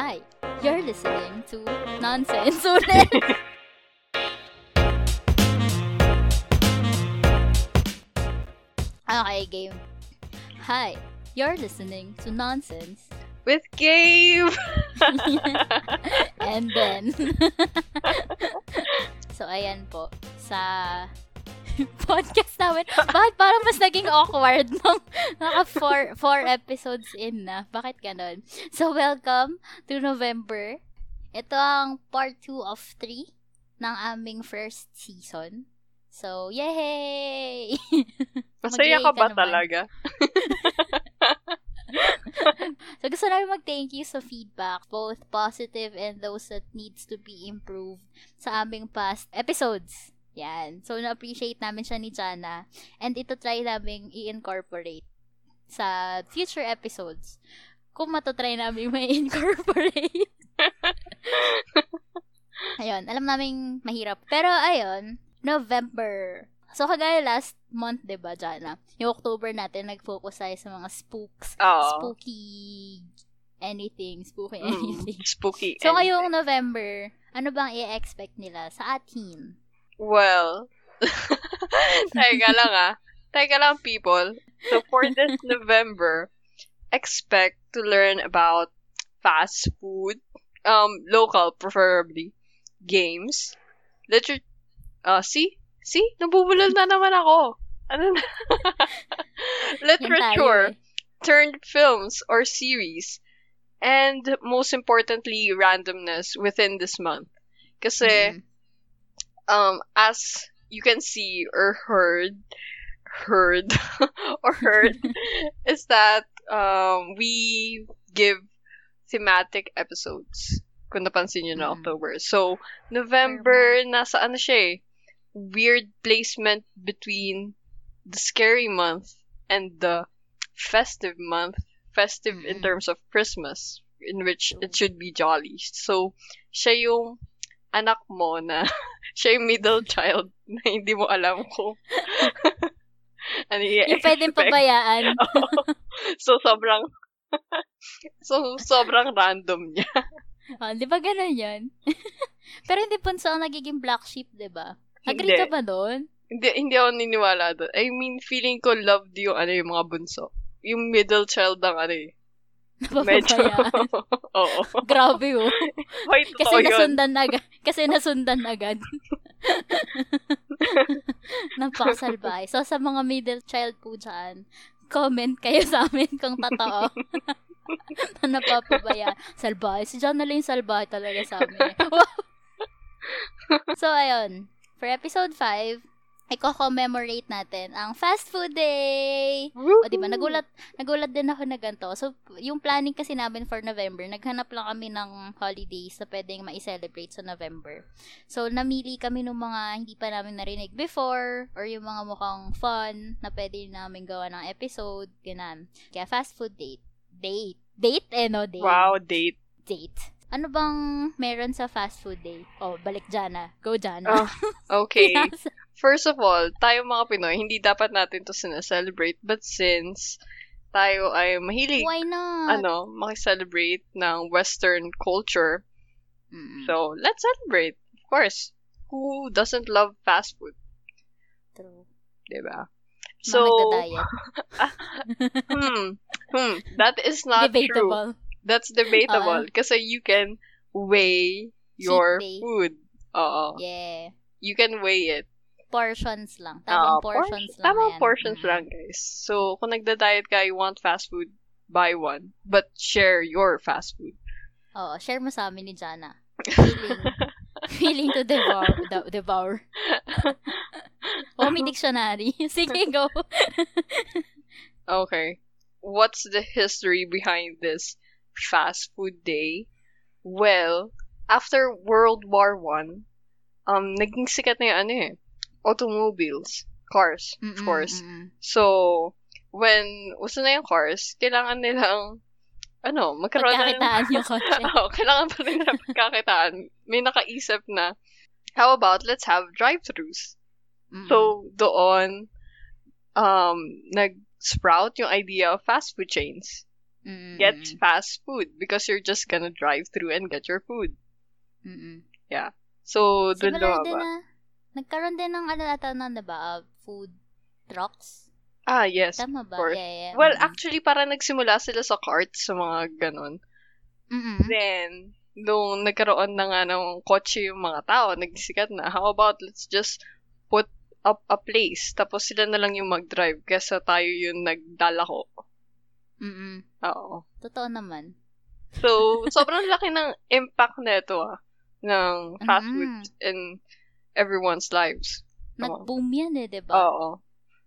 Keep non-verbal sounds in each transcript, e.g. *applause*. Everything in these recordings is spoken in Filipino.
Hi, you're listening to Nonsense ulit. *laughs* okay, game. Hi, you're listening to Nonsense. With Gabe! *laughs* *laughs* And then, so ayan po, sa *laughs* podcast namin. Bakit parang mas naging awkward nung naka four, four episodes in na? Bakit ganon? So, welcome to November. Ito ang part 2 of 3 ng aming first season. So, yay! *laughs* Masaya ka ba talaga? *laughs* So, gusto namin mag-thank you sa feedback, both positive and those that needs to be improved sa aming past episodes. Yan. So, na-appreciate namin siya ni Jana. And ito try namin i-incorporate sa future episodes. Kung matotry namin may *laughs* incorporate. ayun. Alam namin mahirap. Pero, ayun. November. So, kagaya last month, 'di ba Jana? Yung October natin, nag-focus tayo sa mga spooks Oo. spooky anything, spooky Mm, anything. spooky. So, and- ngayong November, ano bang i-expect nila sa atin? Well, *laughs* teka lang ah. Teka lang, people. So, for this *laughs* November, expect to learn about fast food, um, local preferably, games, literature, uh, see? See? Nabubulol na naman ako. Ano na? *laughs* Literature, eh. turned films or series, and most importantly, randomness within this month. Kasi, Mm. Um, as you can see or heard, heard *laughs* or heard, *laughs* is that um, we give thematic episodes. Kung napansin nyo na Mm. October. So, November, nasa ano siya eh, weird placement between the scary month and the festive month. Festive in Mm. terms of Christmas, in which it should be jolly. So, siya yung anak mo na *laughs* siya yung middle *laughs* child na hindi mo alam kung *laughs* ano Yung pwedeng pabayaan. *laughs* so, sobrang so, sobrang random niya. Oh, di ba ganun yan? Pero hindi punso ang nagiging black sheep, di ba? Agree Hindi. ka ba doon? Hindi, hindi ako niniwala doon. I mean, feeling ko loved yung, ano, yung mga bunso. Yung middle child ang ano eh. Medyo. *laughs* Oo. Grabe oh. Wait, Kasi yun. nasundan agad. Kasi nasundan agad. *laughs* Napakasalbay. So, sa mga middle child po dyan, comment kayo sa amin kung totoo. *laughs* na napapabaya. Salbay. Si John na lang salbay talaga sa amin. so, ayun. For episode 5, i-commemorate natin ang Fast Food Day! O, di ba? Nagulat, nagulat din ako na ganito. So, yung planning kasi namin for November, naghanap lang kami ng holidays na pwedeng ma-celebrate sa November. So, namili kami ng mga hindi pa namin narinig before or yung mga mukhang fun na pwede namin gawa ng episode. Ganun. Kaya, Fast Food Date. Date. Date eh, no? Date. Wow, date. Date. Ano bang meron sa fast food day? Oh, balik Jana. Go Jana. Oh, Okay. *laughs* Yes. First of all, tayo mga Pinoy, hindi dapat natin to sineselebrate. But since tayo ay mahilig, Why not? ano, makiselebrate ng Western culture, Mm, so let's celebrate. Of course. Who doesn't love fast food? true. Diba? So, *laughs* hmm, hmm, that is not true. Debatable. That's debatable. Kasi you can weigh your food. Oo. Yeah. You can weigh it. Portions lang. Tamang por- portions lang. Tamang yan. portions Mm. lang, guys. So, kung nagda-diet ka, you want fast food, buy one. But share your fast food. Oo, share mo sa amin ni Jana. *laughs* Feeling, feeling to devour. de- devour. *laughs* may dictionary. *laughs* Sige, go. Okay. What's the history behind this fast food day? Well, after World War One, um, naging sikat na yung ano eh, automobiles, cars, of Mm-mm, course. mm-mm. So, when uso na yung cars, kailangan nilang, ano, magkaroon na Pagkakitaan yung kotse. *laughs* Oo, kailangan pa rin nila pagkakitaan. May nakaisip na, how about let's have drive-thrus? Mm-mm. So, doon, um, nag-sprout yung idea of fast food chains. Mm-mm. gets fast food because you're just gonna drive through and get your food. So, dun Similar din lumabas. na, nagkaroon din ng ano ata na, diba, uh, food trucks? Ah, yes. Tama ba? course. Yeah, yeah. Well, actually, para nagsimula sila sa carts, sa mga ganon. Mm-mm. Then, nung nagkaroon na nga ng kotse yung mga tao, nagsisikat na, how about let's just put up a place, tapos sila na lang yung mag-drive, kesa tayo yung nagdalako. Mm-mm. Oo. Totoo naman. So, sobrang laki ng impact na ito, ah, ng fast food in everyone's lives. Nag-boom yan eh, diba? Oo.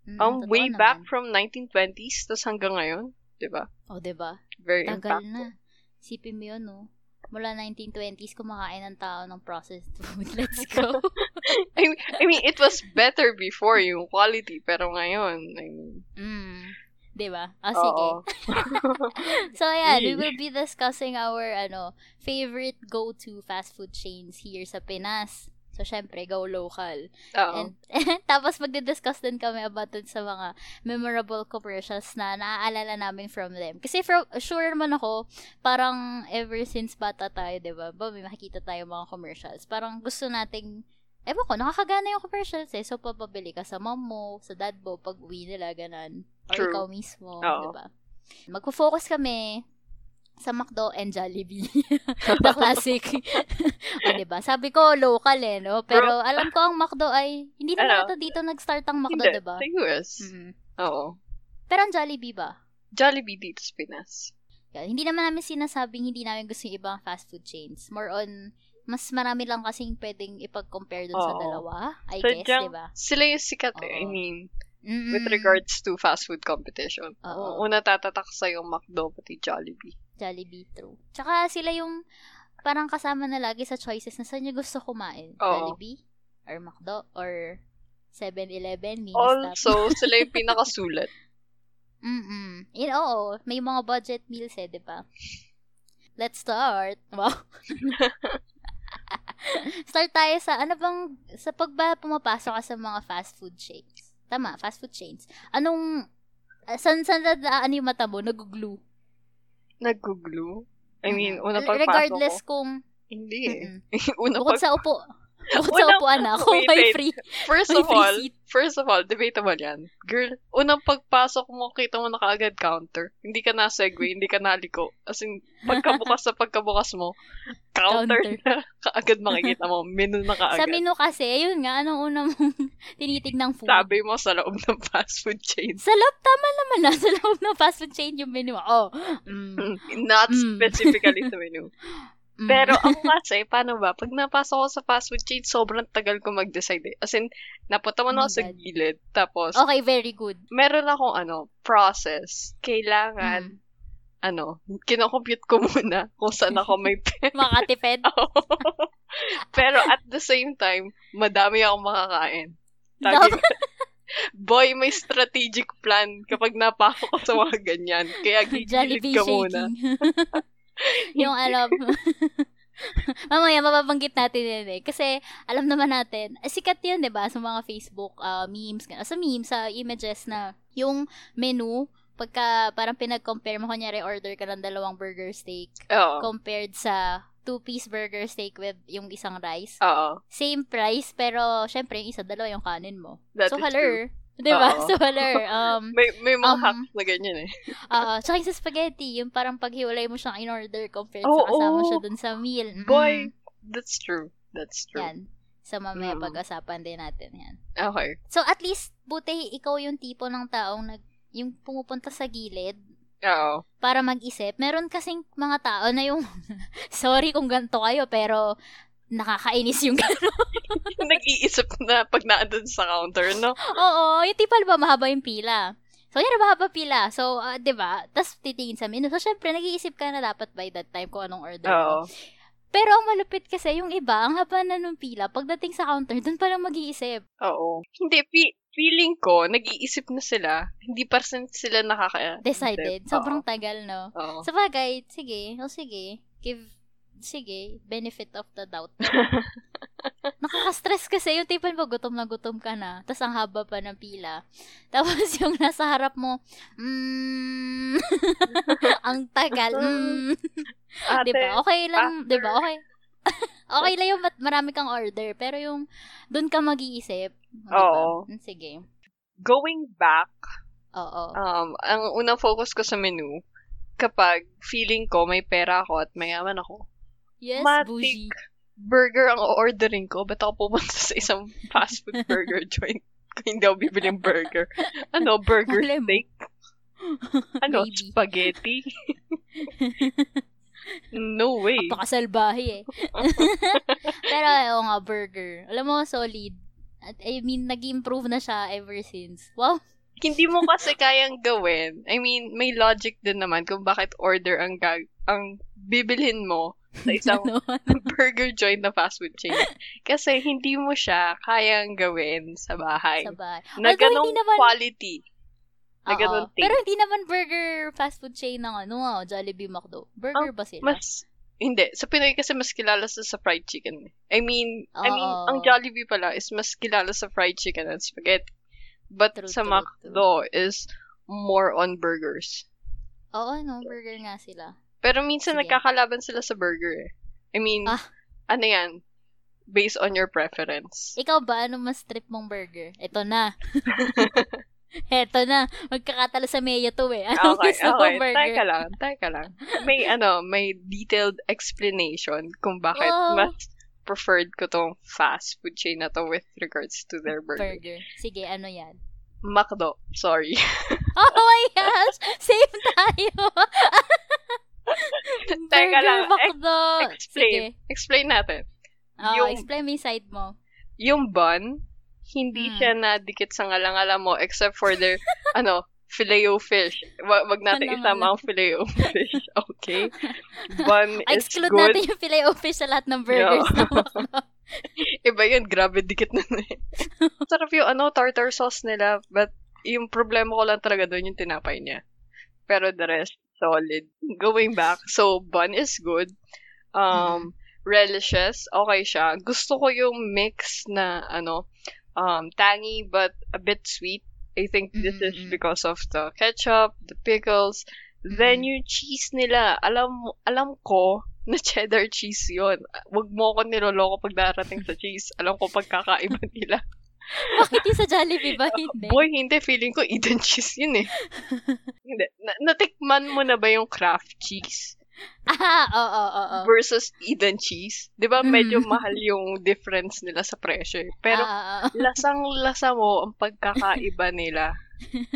Mm, Um, way naman. back from 1920s, tas hanggang ngayon, di ba? Oh, diba? Very Tagal impactful. na. Sipin mo yun, no? Mula 1920s, kumakain ng tao ng processed food. *laughs* Let's go. *laughs* I mean, I mean, it was better before yung quality, pero ngayon, I mean, mm. Diba? Ah, sige. oo. *laughs* So, ayan, we will be discussing our, ano, favorite go-to fast food chains here sa Pinas. So, syempre, go local. Oo. And, *laughs* tapos magdi-discuss din kami about dun sa mga memorable commercials na naaalala namin from them. Kasi for, sure naman ako, parang ever since bata tayo, di ba? Ba, may makikita tayo mga commercials. Parang gusto nating, ewan ko, nakakagana yung commercials eh. So, papabili ka sa mom mo, sa dad mo, pag uwi nila, ganan. Or True. ikaw mismo, di ba? Magpo-focus kami sa McDo and Jollibee. *laughs* The classic. *laughs* o, diba? Sabi ko, local eh, no? Pero alam ko ang McDo ay, hindi naman Ano? ito dito nag-start ang McDo, Hindi, diba? Sa US. Mhm. Oo. Pero ang Jollibee ba? Jollibee dito sa Pinas. Yan. Hindi naman namin sinasabing hindi namin gusto yung ibang fast food chains. More on, mas marami lang kasing pwedeng ipag-compare dun sa Oo. dalawa. I Sadyang, guess, diba? Sila yung sikat eh. I mean, Mm-mm. with regards to fast food competition. Oo. Una tatatak sa yung McDo pati Jollibee. Jollibee, true. Tsaka sila yung parang kasama na lagi sa choices na saan nyo gusto kumain. Oo. Jollibee? Or McDo? Or 7-Eleven? Mini-stop? Also, *laughs* sila yung pinakasulat. Mm-mm. In, oo, may mga budget meals eh, di ba? Let's start. *laughs* Wow. *laughs* start tayo sa, ano bang, sa pag ba pumapasok ka sa mga fast food chains? Tama, fast food chains. Anong, uh, san, san ano yung mata mo? Nag-glue? Nag-glue. I mean, Mm. una pagpasok Regardless ko. kung, Hindi eh. *laughs* una bukod pag, sa upo, bukod sa Unang- upuan na, kung wait, may wait. free, first may of free all, seat. first of all, debatable yan. Girl, unang pagpasok mo, kita mo na kaagad counter. Hindi ka na segue, hindi ka naliko. As in, pagkabukas sa pagkabukas mo, counter, Counter. na *laughs* kaagad makikita mo. Menu na kaagad. Sa menu kasi, yun nga, anong una mong *laughs* tinitignan food? Sabi mo sa loob ng fast food chain. Sa loob, tama naman na. *laughs* Sa loob ng fast food chain yung menu. Oh. Mm. Not Mm. specifically sa menu. Mm. Pero ako *laughs* kasi, paano ba? Pag napasok ko sa fast food chain, sobrang tagal ko mag-decide eh. As in, napunta mo Oh ako sa gilid. Tapos, Okay, very good. meron akong ano, process. Kailangan, Mm. ano, kinocompute ko *laughs* muna kung saan ako may *laughs* pera. Makatipid. Pero at the same time, madami akong makakain. Ko, boy, may strategic plan kapag napasok ko sa mga ganyan. Kaya gigilid ka muna. *laughs* yung alam. *laughs* Mamaya, mababanggit natin yun eh. Kasi, alam naman natin, eh, sikat yun, di ba? Sa mga Facebook uh, memes. Sa memes, sa images na yung menu, pagka parang pinag-compare mo, kunyari order ka ng dalawang burger steak Oo. compared sa two-piece burger steak with yung isang rice. Oo. Same price, pero syempre yung isa, dalawa yung kanin mo. That so, is haler. Di ba? *laughs* So, haler. Um, May, may mga Um, hacks na ganyan eh. Oo. tsaka yung sa spaghetti, yung parang paghiwalay mo siyang in-order compared Oo, sa kasama oo. siya dun sa meal. Mm. Boy, that's true. That's true. Yan. Sa mamaya Mm. pag-asapan din natin yan. Okay. So, at least, buti ikaw yung tipo ng taong nag, yung pumupunta sa gilid Oo. para mag-isip. Meron kasing mga tao na yung, *laughs* sorry kung ganito kayo, pero nakakainis yung gano'n. *laughs* Nag-iisip na pag naandun sa counter, no? Oo, yung tipo, ba, mahaba yung pila. So, yan, mahaba pila. So, ah, di ba? Tapos, titingin sa menu. So, syempre, nag-iisip ka na dapat by that time kung anong order mo. Oo. Pero, ang malupit kasi, yung iba, ang haba na nung pila, pagdating sa counter, dun pa lang mag-iisip. Oo. Hindi, fi- feeling ko, nag-iisip na sila. Hindi pa sila nakaka- Decided. Oo. Sobrang tagal, no? Oo. Sa bagay, sige, o sige, give, sige, benefit of the doubt. *laughs* Nakaka-stress kasi yung tipon mo, gutom na gutom ka na. Tapos ang haba pa ng pila. *laughs* Tapos yung nasa harap mo, mm, *laughs* ang tagal. Mm. Ate, diba? Okay lang, after- diba? Okay. okay lang yung marami kang order. Pero yung doon ka mag-iisip. Diba? Oo. Mm, Sige. going back, Oo. um, ang unang focus ko sa menu, kapag feeling ko may pera ako at mayaman ako, yes, matik. bougie. burger ang ordering ko, ba't ako pumunta sa isang fast food burger *laughs* joint? Kung hindi ako bibili ng burger. Ano, *laughs* burger steak? Ano, Maybe. spaghetti? *laughs* no way. Napakasalbahe eh. Pero oo nga, burger. Alam mo, solid. At I mean, nag-improve na siya ever since. Wow. hindi mo kasi kayang gawin. I mean, may logic din naman kung bakit order ang gag ang bibilhin mo sa *laughs* isang Ano? *laughs* burger joint na fast food chain. Kasi hindi mo siya kayang gawin sa bahay. sa bahay. Na Although, ganong naman- quality. Na ganun taste. Pero hindi naman burger fast food chain ng ano, ah, Jollibee McDo. Burger ba sila? Mas, hindi. Sa Pinoy kasi mas kilala sa, sa fried chicken. I mean, I mean, ang Jollibee pala is mas kilala sa fried chicken and spaghetti. But True, sa true, McDo is more on burgers. Oo, no, burger nga sila. Pero minsan Sige. nagkakalaban sila sa burger eh. I mean, Ah. ano yan? Based on your preference. Ikaw ba, ano mas trip mong burger? Ito na. *laughs* *laughs* Ito na. Magkakatalo sa mayo to eh. Anong Okay, gusto okay. mong burger? Teka lang, teka lang. May *laughs* ano, may detailed explanation kung bakit Wow. mas preferred ko tong fast food chain na to with regards to their burger. Burger. Sige, ano yan? McDo. Sorry. Oh my gosh! Same tayo! *laughs* Teka Burger lang. McDo! Explain. Sige. Explain natin. Oo, Yung- explain mo yung side mo. Yung bun, hindi Hmm. siya nadikit sa ngalang-ngala mo except for their, *laughs* ano, filet fish. Wag, wag natin Ngalang-ngala. isama ang filet *laughs* fish, okay? Bun is Exclude good. natin yung filet o fish sa lahat ng burgers No. na. Iba yun, grabe dikit na na eh. Sarap yung ano, tartar sauce nila, but yung problema ko lang talaga doon yung tinapay niya. Pero the rest, solid. Going back, so bun is good. Um, relishes, okay siya. Gusto ko yung mix na, ano, um, tangy but a bit sweet. I think this is Mm-mm-mm. because of the ketchup, the pickles, then yung cheese nila, alam alam ko *laughs* na cheddar cheese yon. Wag mo ako niloloko pag darating sa cheese. Alam ko pagkakaiba *laughs* nila. Bakit yung sa Jollibee ba? *laughs* Hindi. Boy, hindi. Feeling ko Eden cheese yun eh. *laughs* hindi. Na- natikman mo na ba yung Kraft cheese Ah, oo, oo, oo. versus Eden cheese? Di ba medyo Mm. mahal yung difference nila sa presyo eh. Pero Ah, *laughs* lasang-lasa mo ang pagkakaiba nila.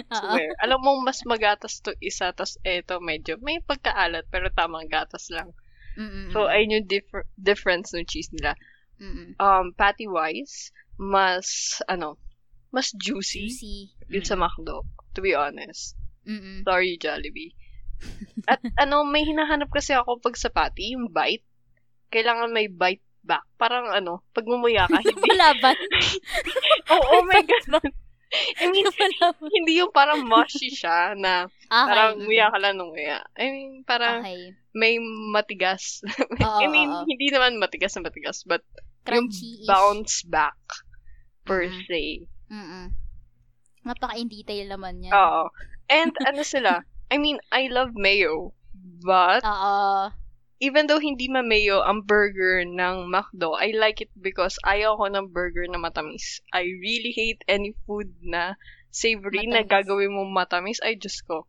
Swear. Alam mo, mas magatas to isa, tas eto medyo may pagkaalat, pero tamang gatas lang. Mm-mm. So, ayun yung differ- difference ng cheese nila. Mm-mm. Um, patty-wise, mas, ano, mas juicy, Juicy. yun sa McDo, to be honest. Mm-mm. Sorry, Jollibee. At *laughs* ano, may hinahanap kasi ako pag sa patty, yung bite. Kailangan may bite back. Parang ano, pag mumuya ka, *laughs* hindi. Malaban. *laughs* Oo, oh, my God. I mean, hindi yung parang mushy siya na Okay. parang nguya ka lang nung nguya. I mean, parang Okay. may matigas. Oo, I mean, oo. hindi naman matigas na matigas, but Crunchy-ish. bounce back per Mhm. se. Mm-mm. Napaka-in detail naman yan. Oo. And ano sila? I mean, I love mayo. But, Oo. even though hindi ma-mayo ang burger ng McDo, I like it because ayaw ko ng burger na matamis. I really hate any food na savory na Matamis. gagawin mo matamis. I just go,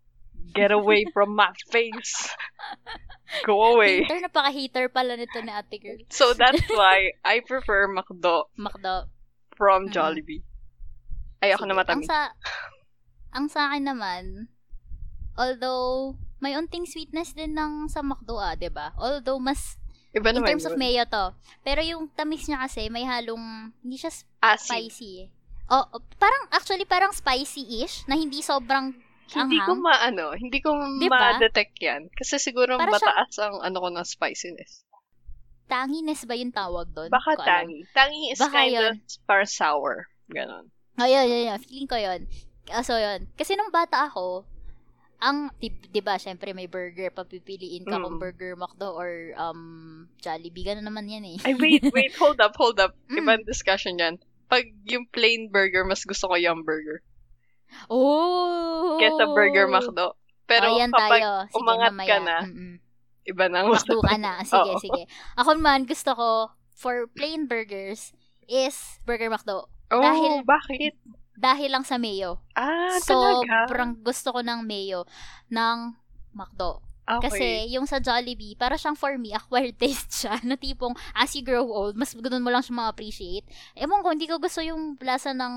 get away from my face. *laughs* Go away. Hater, napaka-hater pala nito ni ate girl. So that's why I prefer McDo *laughs* McDo. From. Jollibee. Ayoko Sige. na matamis. Ang sa, ang sa akin naman, although, may unting sweetness din ng sa McDo ah, 'di ba? Although mas Iba in naman terms of yun. mayo to. Pero yung tamis niya kasi may halong hindi siya Acid. spicy eh. Oh, oh, parang actually parang spicy-ish na hindi sobrang Hindi ko anghang. maano, hindi ko Di ba? ma-detect yan. Kasi siguro Para siyang- mataas ang ano ko ng spiciness. Tanginess ba yung tawag doon? Baka ko alam. tangy. Tangy is Baka kind yun. of para sour. Ganon. Ayun, yun, yun. Feeling ko yun. Ah, so, yun. Kasi nung bata ako, ang, di, di ba, syempre may burger, papipiliin ka Mm. kung burger, McDo, or um, Jollibee. Ganun naman yan eh. Ay, wait, wait, *laughs* hold up, hold up. Mm. Ibang discussion yan. Pag yung plain burger, mas gusto ko yung burger. Oh! Kesa burger McDo. Pero oh, yan kapag tayo. Sige, umangat mamaya. ka na, Mm-mm. Iba nang Makdo ka na. Sige, Oo. sige. Ako man, gusto ko, for plain burgers, is Burger McDo. Oh, Dahil- bakit? Dahil lang sa mayo. Ah, talaga? Sobrang gusto ko ng mayo ng McDo. Okay. Kasi yung sa Jollibee, para siyang for me, acquired taste siya. *laughs* Na tipong, as you grow old, mas ganun mo lang siya ma-appreciate. Ewan ko, hindi ko gusto yung lasa ng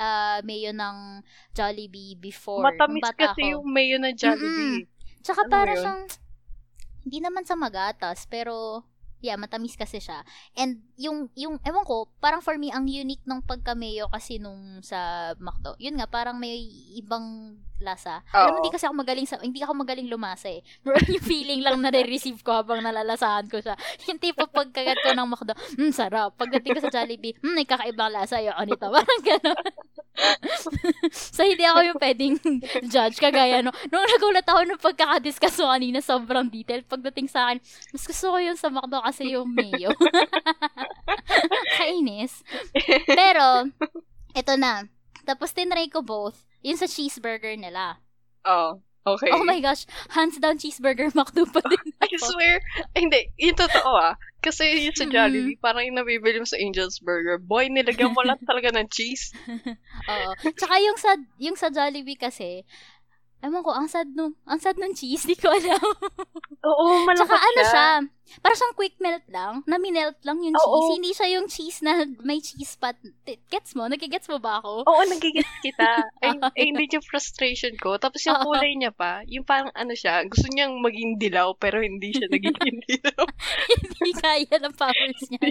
ah, mayo ng Jollibee before. Matamis bata kasi ako. yung mayo na Jollibee. Tsaka Ano para yun? siyang, hindi naman sa magatas, pero, yeah, matamis kasi siya. And yung, yung, ewan ko, parang for me, ang unique ng pagka-mayo kasi nung sa McDo. Yun nga, parang may ibang lasa. Alam mo, Oo. hindi kasi ako magaling sa, hindi ako magaling lumasa eh. *laughs* Pero yung feeling lang nare-receive ko habang nalalasahan ko siya. *laughs* Yung tipo pagkagat ko ng McDo, hmm, sarap. Pagdating ko sa Jollibee, hmm, may kakaibang lasa. Ayoko nito. *laughs* Parang gano'n. so, hindi ako yung pwedeng judge. Kagaya, no, nung nagulat ako nung pagkakadiscuss mo kanina, sobrang detail. Pagdating sa akin, mas gusto ko yun sa McDo kasi yung mayo. Kainis. Pero, eto na. Tapos, tinry ko both. Yun sa cheeseburger nila. Oh, okay. Oh my gosh, hands down cheeseburger *laughs* McDo pa din. *laughs* I swear, ay, hindi, yung totoo ah. Kasi yung sa. Jollibee, parang yung nabibili mo sa Angel's Burger, boy, nilagyan mo lang talaga ng cheese. *laughs* Oo. Tsaka yung sa, yung sa Jollibee kasi, ewan ko, ang sad nung, ang sad nung cheese, di ko alam. Oo, malaki Tsaka ano siya, para siyang quick melt lang, na minelt lang yung Oo. cheese. Hindi siya yung cheese na may cheese pat. Gets mo? Nagigets mo ba ako? Oo, nagigits kita. *laughs* ay, ay, hindi yung frustration ko. Tapos yung Oo. kulay niya pa, yung parang ano siya, gusto niyang maging dilaw, pero hindi siya nagiging *laughs* dilaw. Hindi kaya ng powers niya.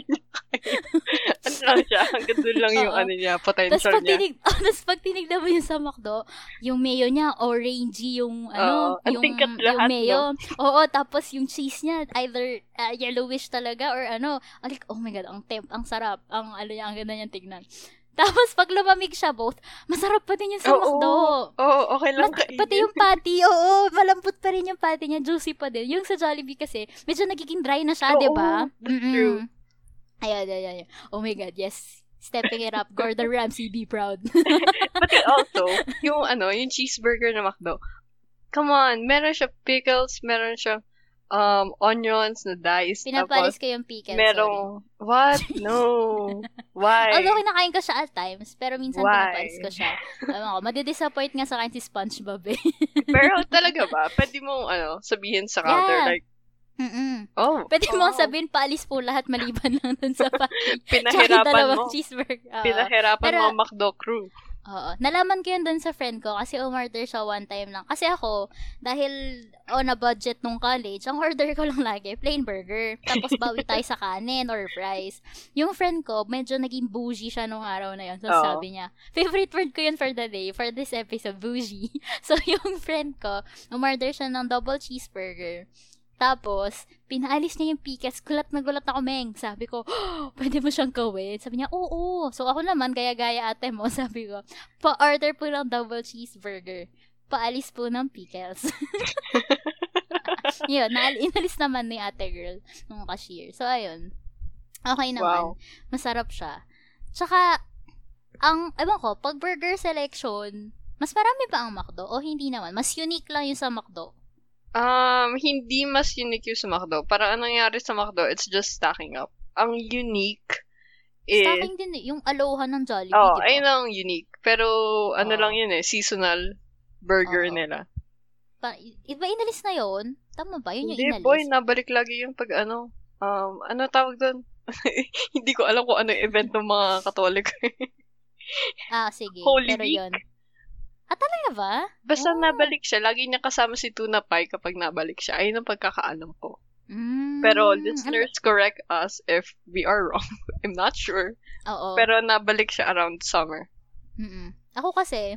ano lang siya, hanggang doon lang yung Oo. ano niya, Tapos potential pag, niya. tinig, *laughs* oh, tapos pag tinignan mo yung sa McDo, yung mayo niya, orangey yung, ano, Oo. Yung, yung lahat, mayo. Oo, tapos yung cheese niya, either uh, yellowish talaga or ano, like, oh my God, ang temp, ang sarap, ang ano niya, ang ganda niyang tignan. *laughs* Tapos pag lumamig siya both, masarap pa din yung sa Oo. McDo. Oo, okay lang Mat- kainin. pati yung patty, oo, malambot pa rin yung patty niya, juicy pa din. Yung sa Jollibee kasi, medyo nagiging dry na siya, Oo, di ba? true. Ayun, ayun, ayun. Oh my God, yes. Stepping it up. Gordon *laughs* Ramsay, be proud. *laughs* But also, yung ano, yung cheeseburger na McDo, come on, meron siya pickles, meron siya um, onions na diced, Pinapalis ko yung pickles, sorry. merong, what? *laughs* No. Why? Although kinakain ko siya at times, pero minsan Why? pinapalis ko siya. Alam ko, madidisappoint nga sa akin si Spongebob eh. *laughs* Pero talaga ba? Pwede mong, ano, sabihin sa counter, Yeah. like, Mm-mm. oh, Pwede mo oh, sabihin, paalis po lahat maliban lang dun sa *laughs* yung pinahirapan mo. cheeseburger. Oo. Pinahirapan Pero- mo ang McDo crew. Oo. Nalaman ko yun dun sa friend ko kasi umorder siya one time lang. Kasi ako, dahil on a budget nung college, ang order ko lang lagi, plain burger. Tapos bawi *laughs* tayo sa kanin or fries. Yung friend ko, medyo naging bougie siya nung araw na yun. So Oo. sabi niya, favorite word ko yun for the day, for this episode, bougie. *laughs* So yung friend ko, umorder siya ng double cheeseburger. Tapos, pinaalis niya yung pickles. Gulat na gulat ako, Meng. Sabi ko, "Oh, pwede mo siyang gawin? Sabi niya, oo. So, ako naman, gaya-gaya ate mo. *laughs* Sabi ko, pa-order po ng double cheeseburger. Paalis po ng pickles. *laughs* yun, na- inalis naman ni ate girl nung cashier. So, ayun. Okay naman. Wow. Masarap siya. Tsaka, ang, ewan ko, pag burger selection, mas marami pa ang McDo o hindi naman? Mas unique lang yung sa McDo. Um, hindi mas unique yung sa McDo. Para anong nangyari sa McDo, it's just stacking up. Ang unique is... Stacking din eh, yung aloha ng Jollibee, Oh, di ba? ayun ang unique. Pero, ano Oo. lang yun eh, seasonal burger Oo. nila. Pa, iba inalis na yon Tama ba? Yun yung Hindi, inalis. boy, nabalik lagi yung pag ano, um, ano tawag doon? *laughs* hindi ko alam kung ano yung event ng mga katolik. Ah, sige. Holy Pero Week. yun. Ah, talaga ba? Basta Oh. nabalik siya, lagi niya kasama si Tuna Pie kapag nabalik siya. Ayun ang pagkakaalam ko. Mm, Pero ano- listeners, correct us if we are wrong. *laughs* I'm not sure. Oo. Pero nabalik siya around summer. Mm-mm. Ako kasi,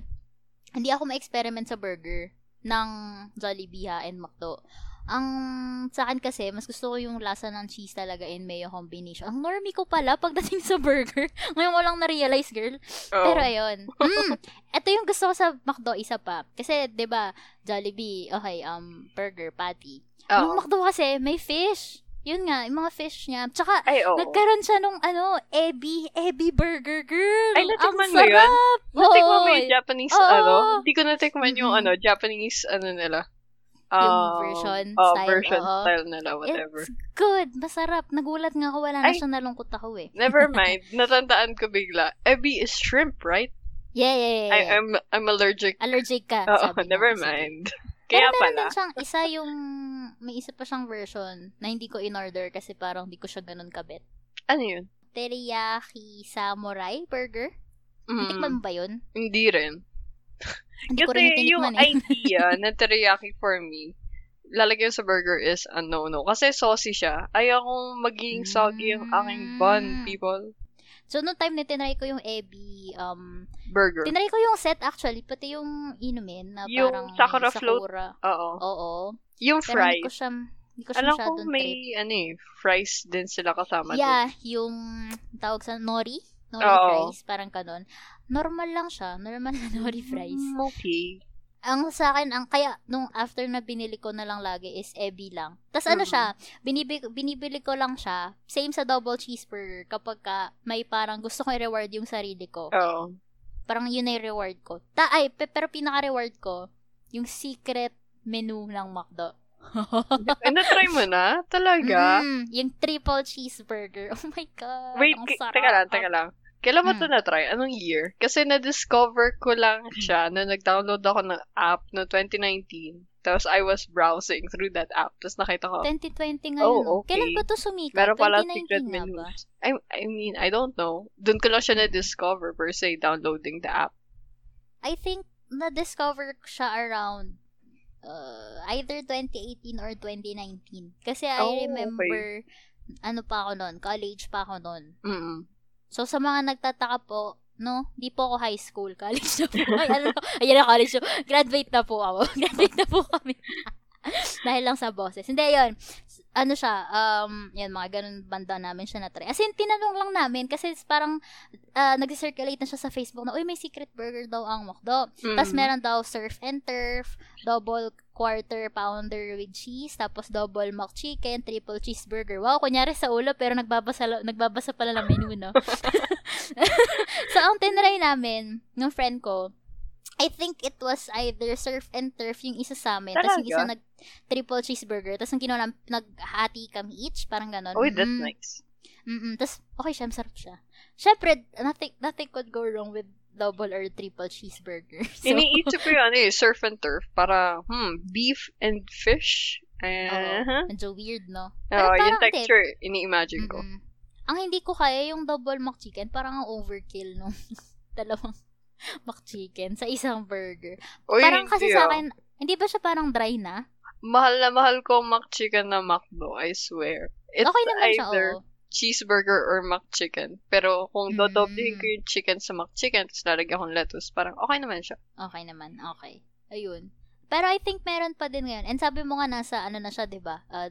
hindi ako ma-experiment sa burger ng Jollibee ha and McDo. Ang sa akin kasi, mas gusto ko yung lasa ng cheese talaga in mayo combination. Ang normie ko pala *laughs* pagdating sa burger. *laughs* Ngayon ko lang na-realize, girl. Oo. Pero ayun. *laughs* Mm, ito yung gusto ko sa McDo, isa pa. Kasi, ba Jollibee, okay, um, burger, patty. Yung Oo. McDo kasi, may fish. Yun nga, yung mga fish niya. Tsaka, Ay, oo. nagkaroon siya nung, ano, ebi, ebi burger, girl. Ay, natikman mo yun? Natikman mo yung Japanese, Oo. ano? Hindi ko natikman yung, Mm-mm. ano, Japanese, ano nila. Yung Um, version oh, style, version oo. style nila, whatever. It's good. Masarap. Nagulat nga ako. Wala na Ay. siya nalungkot ako eh. *laughs* Never *laughs* mind. Natandaan ko bigla. Ebi is shrimp, right? Yeah, yeah, yeah. I. I'm, I'm allergic. Allergic ka. Oo, sabi niya. never Sige. mind. Pero Kaya meron pala. din siyang isa yung, may isa pa siyang version na hindi ko in-order kasi parang hindi ko siya ganun kabit. Ano yun? Teriyaki Samurai Burger. Mm, Natikman mo ba yun? hindi rin. Hindi Kasi yung tinikman eh. idea *laughs* na teriyaki for me, lalagyan sa burger is a no-no. Kasi saucy siya. Ayaw kong maging soggy yung aking bun, Mm. people. So, noong time na tinry ko yung Ebi, um, Burger. tinry ko yung set actually, pati yung inumin na Yung parang Sakura float? sakura. Oo. Oo. Yung Pero hindi ko fries. siya, hindi ko siya Alam ko may, trip. ano eh, fries din sila kasama Yeah, yung tawag sa nori. Nori Oo. fries, parang kanon. Normal lang siya. Normal na nori fries. Mm, okay. Ang sa akin, ang kaya nung after na binili ko na lang lagi is Ebi lang. Tapos ano Mhm. siya, binibili, binibili ko lang siya, same sa double cheeseburger kapag ka may parang gusto ko i-reward yung sarili ko. Oo. Parang yun yung reward ko. Ta ay, pe- pero pinaka-reward ko, yung secret menu ng McDo. Na-try mo na? Talaga? Mm, yung triple cheeseburger. *laughs* Oh my God. Wait, ang sarap. teka lang, teka lang. Kailan mo Mm. to na-try? Anong year? Kasi na-discover ko lang siya na nag-download ako ng app no 2019. Tapos I was browsing through that app. Tapos nakita ko, 2020 ngayon. Oh, okay. Kailan ba to sumikat? meron pala 2019 secret menus. I, I mean, I don't know. Doon ko lang siya na-discover per se, downloading the app. I think na-discover ko siya around uh, either 2018 or 2019. Kasi I Oh, remember, ano pa ako noon, college pa ako noon. Mm So, sa mga nagtataka po, no, di po ako high school, college na po. Ay, ano, ayan na college. na. Graduate na po ako. *laughs* Graduate na po kami. *laughs* Dahil lang sa bosses. Hindi, yun. Ano siya, um, yan, mga ganun banda namin siya na-try. As in, tinanong lang namin kasi parang uh, nag-circulate na siya sa Facebook na, uy, may secret burger daw ang McDo. Mm. Tapos meron daw surf and turf, double quarter pounder with cheese, tapos double McChicken, triple cheeseburger. Wow, kunyari sa ulo, pero nagbabasa, nagbabasa pala ng menu, no? *laughs* so, ang tinry namin, ng friend ko, I think it was either surf and turf yung isa sa amin. Tapos yung isa nag triple cheeseburger. Tapos ang ginawa namin, naghati kami each. Parang ganon. Uy, that's Mm. nice. Mm-mm. Tapos, okay siya, masarap siya. Siyempre, nothing, nothing could go wrong with double or triple cheeseburger. *laughs* So, Iniisip ko yun, ano eh, surf and turf. Para, hmm, beef and fish. Eh, Oo. medyo weird, no? Oo, Pero yung texture, ini-imagine ko. Mm-mm. Ang hindi ko kaya yung double McChicken, parang ang overkill nung *laughs* dalawang *laughs* McChicken sa isang burger. Uy, parang kasi sa ah. akin, hindi ba siya parang dry na? Mahal na mahal ko ang McChicken na McDo, I swear. It's okay naman siya, either oo. Cheeseburger or McChicken. Pero kung Mm. dodoblehin ko yung chicken sa McChicken, tapos lalagyan ko ng lettuce, parang okay naman siya. Okay naman, okay. Ayun. Pero I think meron pa din ngayon. And sabi mo nga nasa, ano na siya, di ba? Uh,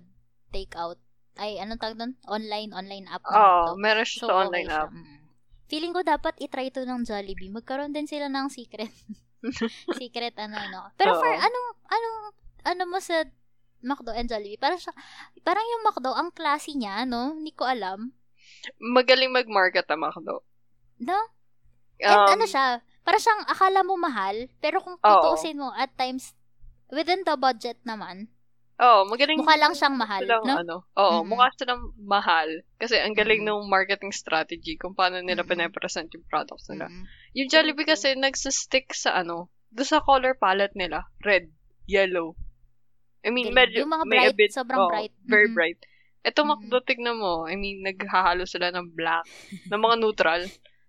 take out. Ay, anong tawag doon? Online, online app. Oo, to. meron siya So, sa okay online siya. app. Mm. Feeling ko dapat itry to ng Jollibee. Magkaroon din sila ng secret. *laughs* *laughs* secret ano, no? Pero for Oo. anong, anong, ano mo sa McDo and Jollibee? Parang siya, parang yung McDo, ang classy niya, no? Hindi ko alam. Magaling mag-market ang McDo. No? And Um, ano siya, para siyang akala mo mahal, pero kung tutuusin mo at times, within the budget naman, Oo, magaling mukha lang siyang mahal, silang, no? ano, oo, Mm-mm. mukha silang mahal. Kasi ang galing Mm-mm. ng marketing strategy kung paano nila Mm-mm. pinapresent yung products nila. Mm-mm. Yung Jollibee kasi nagsistick sa ano, doon sa color palette nila. Red, yellow. I mean, Galing. medyo, Yung mga bright, bit, sobrang oo, bright. Very Mm-mm. bright. Ito, Mm-mm. McDo, tignan mo. I mean, naghahalo sila ng black, ng mga neutral.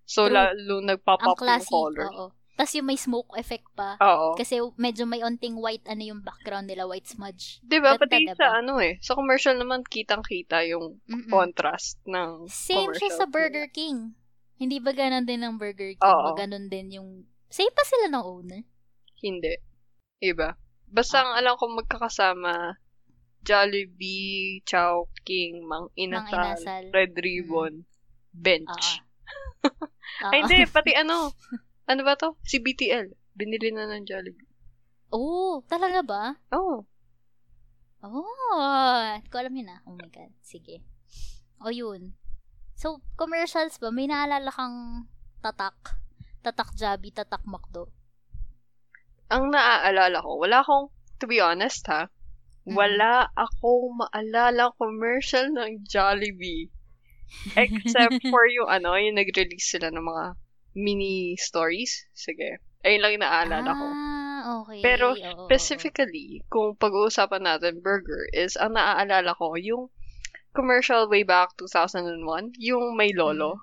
So, True. lalo up yung color. oo. Tapos yung may smoke effect pa. Oo. Kasi medyo may onting white, ano yung background nila, white smudge. Di ba? Ganda, Pati diba? sa ano eh. Sa commercial naman, kitang-kita yung Mm-mm. contrast ng Same siya sa Burger King. Hindi ba ganun din ng Burger King? Oo. Ganun din yung... Same pa sila ng owner? Hindi. Iba. Basta ang alam ko magkakasama Jollibee, Chowking, Mang Inasal, Mang Inasal. Red Ribbon, Bench. Oo. *laughs* Ay, hindi. Pati ano. Ano ba to? Si BTL. Binili na ng Jollibee. Oh, talaga ba? Oh. Oh, hindi ko alam yun ah. Oh my God. Sige. O yun. So, commercials ba? May naalala kang tatak? Tatak Jabi, tatak McDo? Ang naaalala ko, wala akong, to be honest ha, Mm. wala akong maalala commercial ng Jollibee. Except *laughs* for yung ano, yung nag-release sila ng mga mini stories. Sige. Ayun lang yung naaalala ko. Ah, okay. Pero Oo, oo, oo. specifically, kung pag-uusapan natin burger, is ang naaalala ko, yung commercial way back 2001, yung may lolo.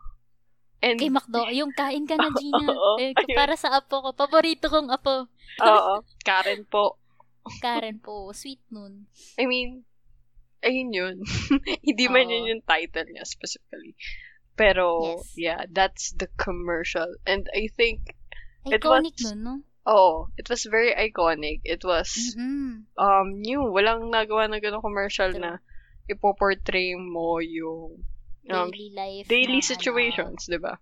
And, Kay McDo, yung kain ka na, *laughs* Gina. Oo, eh, ayun. para sa apo ko. Paborito kong apo. oo, Karen po. *laughs* Karen po. Sweet nun. I mean, ayun yun. *laughs* Hindi man Oo. yun yung title niya specifically. Pero, Yes. yeah, that's the commercial. And I think, It Iconic was- nun, no? oh, it was very iconic. It was, Mm-mm. um, new. Walang nagawa na ganong commercial True. na ipoportray mo yung um, Daily life. daily na, ano, situations, di ba?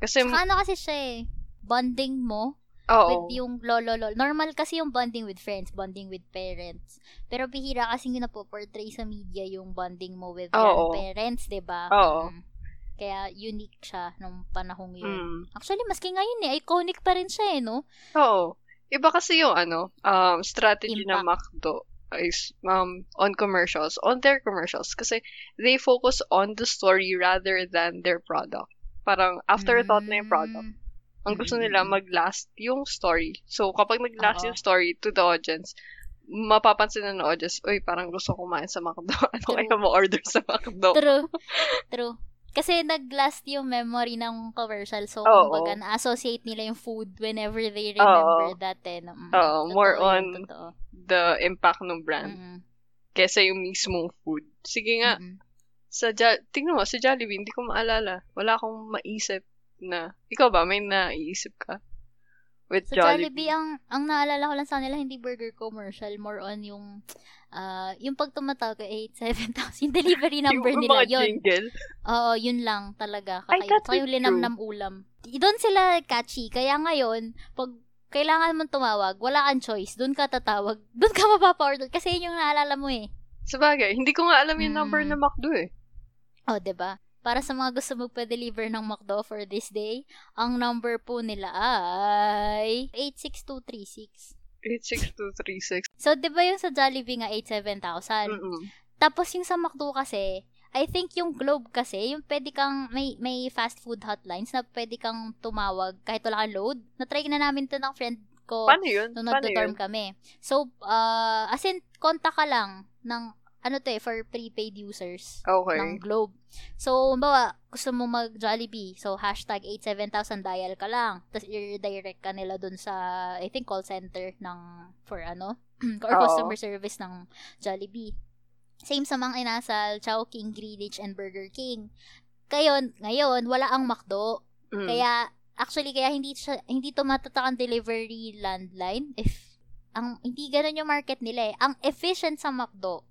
Kasi, Saka ano kasi siya eh. Bonding mo oo, with yung lolo lolo. Normal kasi yung bonding with friends, bonding with parents. Pero bihira kasi yung napoportray sa media yung bonding mo with Oo. grandparents, 'di ba? Oo. Mm. Kaya unique siya nung panahong yun. mm, Actually, maski ngayon eh, iconic pa rin siya eh, no? oo. Iba kasi yung ano, um, strategy ng Impact. Is um, on commercials, on their commercials. Kasi they focus on the story rather than their product. Parang afterthought na yung product. Mm. Ang gusto Mm, nila mm, mm. mag-last yung story. So, kapag nag-last Oo. yung story to the audience, mapapansin na ng audience, uy, parang gusto kumain sa McDo. *laughs* Ano True. kaya mo-order sa McDo? True. *laughs* True. Kasi nag-last yung memory ng commercial. So, Oo. kumbaga, na-associate nila yung food whenever they remember Oo. that. Eh, no? Mm, Oo, more on totoo. The impact ng brand. Mm-mm. Kesa yung mismong food. Sige nga, Mm-mm. sa jo- tingnan mo, sa Jollibee, hindi ko maalala. Wala akong maisip na, ikaw ba, may naisip ka? With Sa Jollibee? Jollibee, ang, ang naalala ko lang sa nila, hindi burger commercial. More on yung, ah yung pag tumatawag ka, 87000, *laughs* yung delivery number yung nila, mga yun. jingle. Oo, yun lang talaga. Ay, Kakaiba. Tsaka is yung linamnam ulam. Doon sila catchy. Kaya ngayon, pag kailangan mong tumawag, wala kang choice. Doon ka tatawag. *laughs* Doon ka mapapa-order. Kasi yun yung naalala mo eh. Sabagay, hindi ko nga alam yung number Mm. ng McDo eh. Oh, 'di ba? Para sa mga gusto magpa-deliver ng McDo for this day, ang number po nila ay 86236. 86236. So, 'di ba yung sa Jollibee nga 87000? Mm-mm. Tapos yung sa McDo kasi, I think yung Globe kasi, yung pwede kang, may, may fast food hotlines na pwede kang tumawag kahit wala kang load. Na-try na namin to ng friend ko Paano yun? nung yun? kami. So, uh, as in, konta ka lang ng, ano to eh, for prepaid users Okay. ng Globe. So, bawa, gusto mo mag Jollibee. So, hashtag 87000 dial ka lang. Tapos, i-redirect ka nila dun sa, I think, call center ng, for ano, *clears throat* or Oo. customer service ng Jollibee. Same sa mga inasal, Chowking, Greenwich, and Burger King. Ngayon, ngayon, wala ang McDo. Mm. Kaya, actually, kaya hindi siya, hindi to matatak ang delivery landline if, ang, hindi ganun yung market nila eh. Ang efficient sa McDo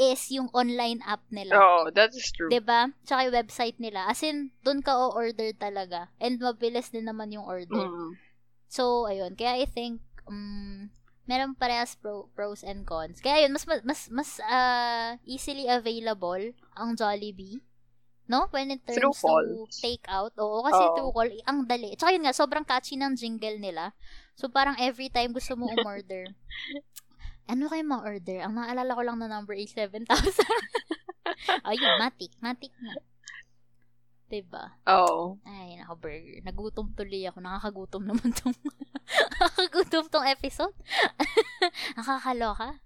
is yung online app nila. Oo, that is true. 'Di ba? Tsaka yung website nila. As in, doon ka o-order talaga. And mabilis din naman yung order. Mm. So, ayun. Kaya I think, um, meron parehas pro, pros and cons. Kaya yun, mas, mas, mas uh, easily available ang Jollibee. No? When it turns to take out. Oo, kasi Oo. through call, ang dali. Tsaka yun nga, sobrang catchy ng jingle nila. So, parang every time gusto mo umorder. *laughs* ano kayo mga order? Ang naalala ko lang na number is 7,000. Ayun, *laughs* matik. Matik na. Diba? Oo. Ay, naka burger. Nagutom tuloy ako. Nakakagutom naman tong *laughs* nakakagutom tong episode. *laughs* Nakakaloka.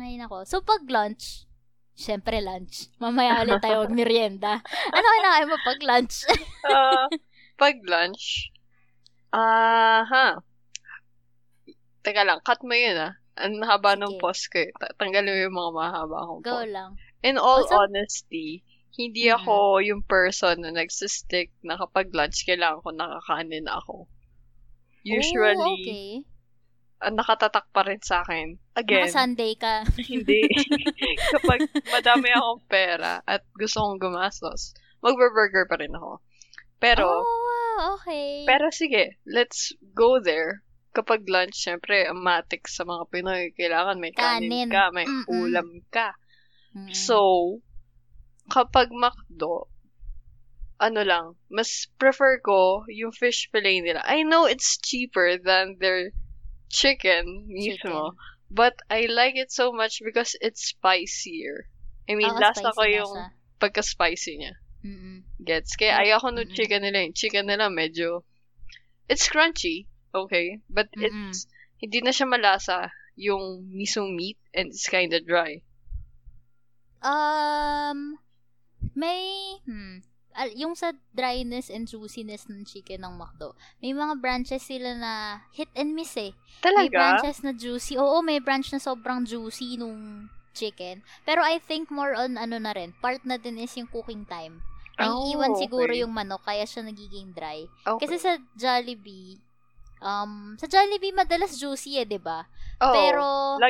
Ngayon ako. So, pag lunch, syempre lunch. Mamaya ulit tayo merienda. Ano kailangan mo pag lunch? Ah, pag lunch, ah, ha. Teka lang, cut mo yun ah. Ang haba ng Sige. post ko eh. Ta- Tanggalin mo yung mga mahaba akong Go post. lang. In all Also- honesty, hindi Mhm. ako yung person na nagsistick na kapag lunch, kailangan ko nakakanin ako. Oh, Usually, okay. ah, nakatatak pa rin sa akin. Again, Naka-Sunday ka. *laughs* hindi. *laughs* Kapag madami akong pera at gusto kong gumastos, magbe-burger pa rin ako. Pero, oh, okay. pero sige, let's go there. Kapag lunch, syempre, ang matik sa mga Pinoy, kailangan may kanin, Kanin. ka, may Mm-mm. ulam ka. Mm. So, kapag McDo, ano lang, mas prefer ko yung fish fillet nila. I know it's cheaper than their chicken mismo, Chicken. but I like it so much because it's spicier. I mean, Oo, lasa spicy ko na yung pagka-spicy niya. Mm-mm. Gets? Kaya Yep. ayoko Mm-mm. chicken nila. Yung chicken nila medyo, it's crunchy, okay? But Mm-mm. it's, hindi na siya malasa yung mismong meat and it's kinda dry. Um, may, hmm, yung sa dryness and juiciness ng chicken ng McDo, may mga branches sila na hit and miss eh. May Talaga? branches na juicy. Oo, may branch na sobrang juicy nung chicken. Pero I think more on ano na rin, part na din is yung cooking time. May Oh, iwan siguro okay. yung manok, kaya siya nagiging dry. Okay. Kasi sa Jollibee, um, sa Jollibee madalas juicy eh, 'di ba? Oo. Pero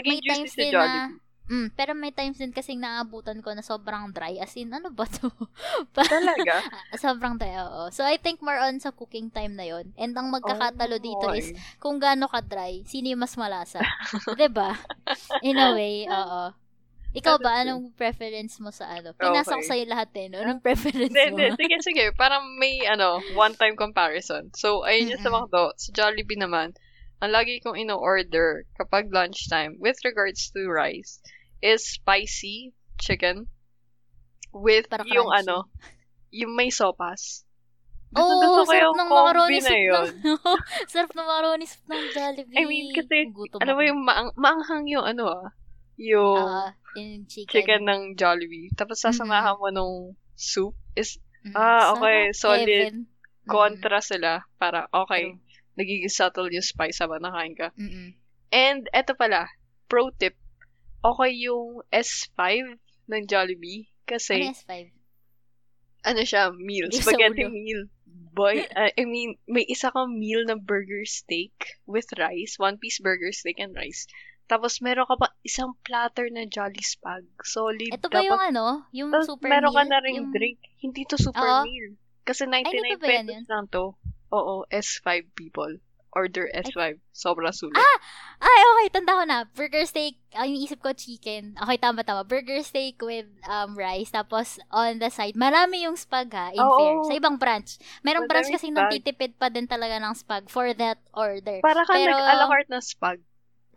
may juicy times sa din Jollibee. na Mm, pero may times din kasing naabutan ko na sobrang dry. As in, ano ba to? *laughs* Talaga? *laughs* sobrang dry, oo. So, I think more on sa cooking time na yon And ang magkakatalo Oh, dito is kung gaano ka dry, sino yung mas malasa. *laughs* 'Di ba? In a way, oo. Ikaw ba, anong preference mo sa ano? Pinasa ko Okay. sa'yo lahat eh, no? Anong preference Hindi, mo? hindi. Sige, sige. Parang may, ano, one-time comparison. So, ayun yung sa. McDo. Sa Jollibee naman, ang lagi kong ino-order kapag lunchtime with regards to rice is spicy chicken with Para yung crunchy. ano, yung may sopas. Oo, ko sarap ng macaroni na soup ng, *laughs* sarap ng macaroni soup ng Jollibee. I mean, kasi, Gutom Alam mo yung maang, maanghang yung ano ah, yung Ah, yung chicken. chicken ng Jollibee. Tapos sasamahan mo nung soup is Mm, Ah, okay. sarap. Solid. Heaven. Kontra sila para okay, True. nagiging subtle yung spice habang nakain ka. Mm-mm. And eto pala, pro tip, okay yung S5 ng Jollibee Ano kasi yung S5? ano siya, meal, spaghetti meal. Boy, uh, *laughs* I mean, may isa kang meal na burger steak with rice, one piece burger steak and rice. Tapos meron ka pa isang platter na Jolly Spag. Solid. Ito ba yung ano? Yung Tapos super meron ka meal? na ring Yung- drink. Hindi to super Oo. meal. Kasi Ay, 99 hindi pa ba yan pesos lang to. Oo, S5 people. Order S5. Sobra sulit. Ah! Ay, okay. Tanda ko na. Burger steak. Ang yung isip ko, chicken. Okay, tama, tama. Burger steak with um rice. Tapos, on the side, marami yung spag ha, in Oo. fair. Sa ibang branch. Merong branch kasi nagtitipid pa din talaga ng spag for that order. Para ka Pero- nag-a la carte ng spag.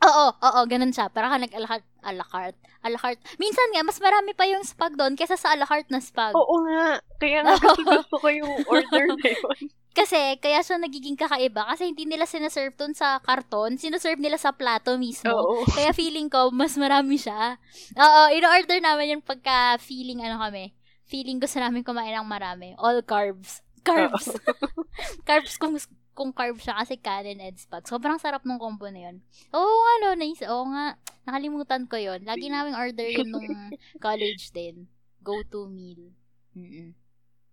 Oo, oo, ganun siya. Para ka nag-alakart, alakart, alakart. Minsan nga, mas marami pa yung spag doon kesa sa alakart na spag. Oo nga. Kaya nga *laughs* kasi gusto ko yung order na yun. Kasi, kaya siya nagiging kakaiba kasi hindi nila sinaserve doon sa karton, sinaserve nila sa plato mismo. Oo. Kaya feeling ko, mas marami siya. Oo, in-order namin yung pagka feeling ano kami. Feeling gusto namin kumain ng marami. All carbs. Carbs. *laughs* carbs kung kung carb siya kasi kanin and spag. Sobrang sarap ng combo na yun. Oo nga, no, nice. Oo nga. Nakalimutan ko yun. Lagi namin order yun nung *laughs* college din. Go-to meal. Mm-mm.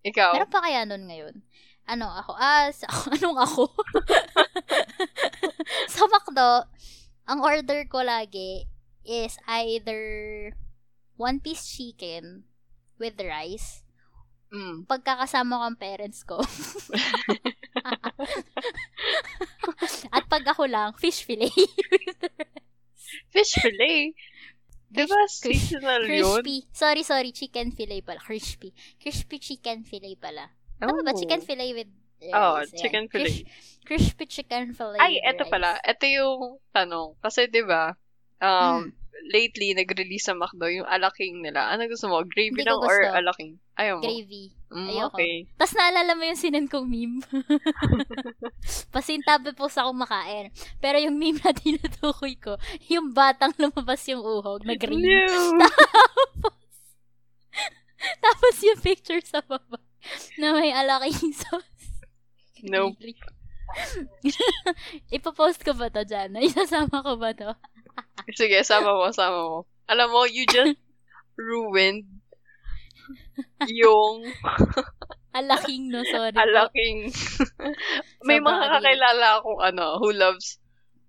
Ikaw. Meron pa kaya nun ngayon? Ano ako? Ah, sa, *laughs* anong ako? *laughs* sa McDo, ang order ko lagi is either one piece chicken with rice. Mm. Pagkakasama ko ang parents ko. *laughs* At pag ako lang, fish fillet. *laughs* Fish fillet. Di ba seasonal yun? Crispy. Sorry, sorry. Chicken fillet pala. Crispy. Crispy chicken fillet pala. Tama ba? Oh. Chicken fillet with rice. Oo, Ayan. chicken fillet. Cris- crispy chicken fillet Ay, eto rice. pala. Eto yung tanong. Kasi di ba, um, lately, nag-release sa McDo yung alaking nila. Ano gusto mo? Gravy lang or gusto. alaking? Ayaw mo? Gravy. Mm, Ayoko. okay. Tapos naalala mo yung sinan kong meme. *laughs* Pasintabi po sa akong makain. Pero yung meme na tinutukoy ko, yung batang lumabas yung uhog na green. No! *laughs* Tapos yung picture sa baba na may alaking sauce. Nope. *laughs* Ipopost ko ba to dyan? Isasama ko ba to? Sige, sama mo, sama mo. Alam mo, you just ruined yung *laughs* Alaking no, sorry. alaking... *laughs* May Sobrang mga kakilala akong ano, who loves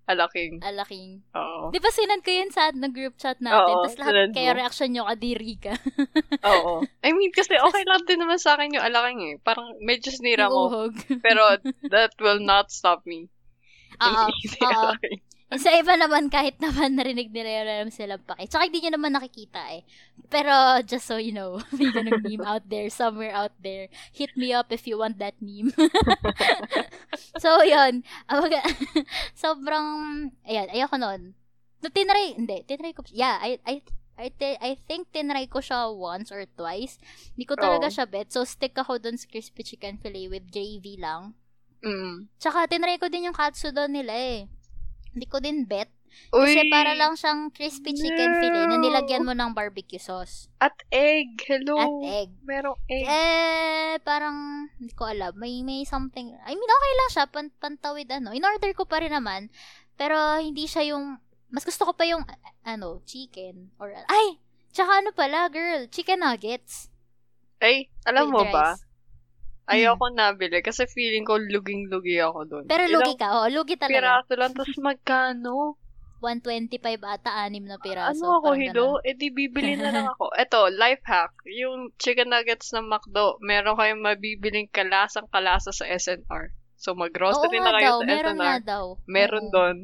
Alaking. Alaking. Oo. Di ba sinad ko yun sa na group chat natin? Oo, Tapos lahat kaya mo. reaction nyo, kadiri ka. *laughs* Oo. I mean, kasi okay lang din naman sa akin yung alaking eh. Parang medyo sinira Yung mo. Pero that will not stop me. Oo. Oo. Eh, Sa iba naman, kahit naman narinig nila yun, alam silang pake. Tsaka hindi nyo naman nakikita eh. Pero, just so you know, *laughs* may ganung meme out there, somewhere out there. Hit me up if you want that meme. *laughs* so, yun. *laughs* Sobrang, ayan, ayoko noon. No, tinry, hindi, tinry ko, yeah, I, I, I, thi- I think tinry ko siya once or twice. Hindi ko talaga Oo. siya bet. So, stick ako dun sa crispy chicken fillet with gravy lang. Mm. Tsaka, tinry ko din yung katsudon nila eh. Hindi ko din bet. Kasi Uy, para lang siyang crispy chicken fillet na no. nilagyan mo ng barbecue sauce. At egg. Hello. At egg. Merong egg. Eh, parang, hindi ko alam. May, may something. I mean, okay lang siya. Pan, pantawid, ano. In-order ko pa rin naman. Pero, hindi siya yung, mas gusto ko pa yung, ano, chicken. Or, ay! Tsaka ano pala, girl, chicken nuggets. Ay, alam with mo ba? Ayoko nabili kasi feeling ko luging-lugi ako doon. Pero lugi ka, oh, lugi talaga. Piraso lang, tapos magkano? *laughs* 125 ata, anim na piraso. ano ako, Hido? Eh di bibili na lang *laughs* ako. Eto, life hack. Yung chicken nuggets ng McDo, meron kayong mabibiling kalasang kalasa sa SNR. So, mag-grocery na kayo daw, sa meron SNR. daw. Meron Oo. doon.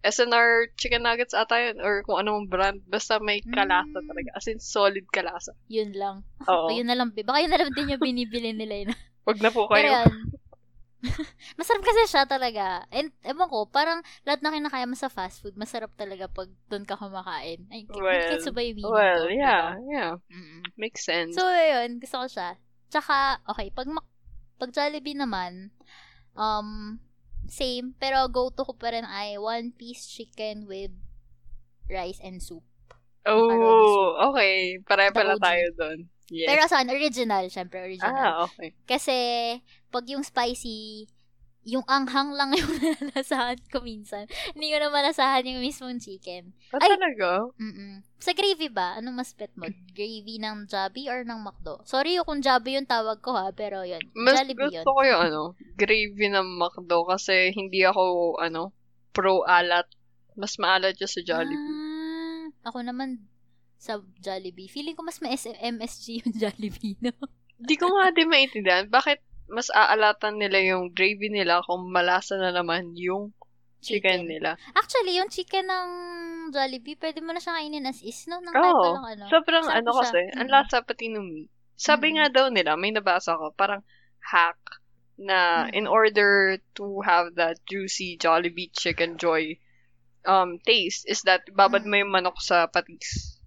SNR chicken nuggets ata yun, or kung anong brand. Basta may kalasa Mm. talaga. As in, solid kalasa. Yun lang. Oo. O, yun na lang. Baka yun na lang din yung binibili nila yun. *laughs* Wag na po kayo. *laughs* masarap kasi siya talaga. And, ewan ko, parang lahat na kinakaya mo sa fast food, masarap talaga pag doon ka kumakain. Ay, Well, gets ba yung Well, ko, yeah, diba? yeah. Mm-mm. Makes sense. So, yun, gusto ko siya. Tsaka, okay, pag, Mac- pag Jollibee naman, um, same, pero go-to ko pa rin ay one piece chicken with rice and soup. oh, okay. Pare pala tayo doon. Yes. Pero saan? Original, syempre, original. ah, okay. Kasi, pag yung spicy, yung anghang lang *laughs* yung nalasahan ko minsan. Hindi ko na malasahan yung mismong chicken. Ah, Ay! talaga? Mm-mm. Sa gravy ba? Anong mas pet mo? *clears throat* Gravy ng Jollibee or ng McDo? Sorry yung kung Jollibee yung tawag ko ha, pero yun. Mas Jollibee yun. gusto ko yung ano, gravy ng McDo kasi hindi ako, ano, pro alat. Mas maalat yung sa Jollibee. Ah, ako naman sa Jollibee. Feeling ko mas may MSG yung Jollibee, no? Hindi ko nga din maintindihan. Bakit mas aalatan nila yung gravy nila kung malasa na naman yung chicken, nila. Actually, yung chicken ng Jollibee, pwede mo na siya kainin as is, no? Nang kahit walang ano. Sobrang Sarap ano siya. kasi, ang Mm. lasa pati ng meat. Sabi Mm. nga daw nila, may nabasa ko, parang hack na Mm. in order to have that juicy Jollibee Chicken Joy um taste is that babad mo Mm. yung manok sa patis.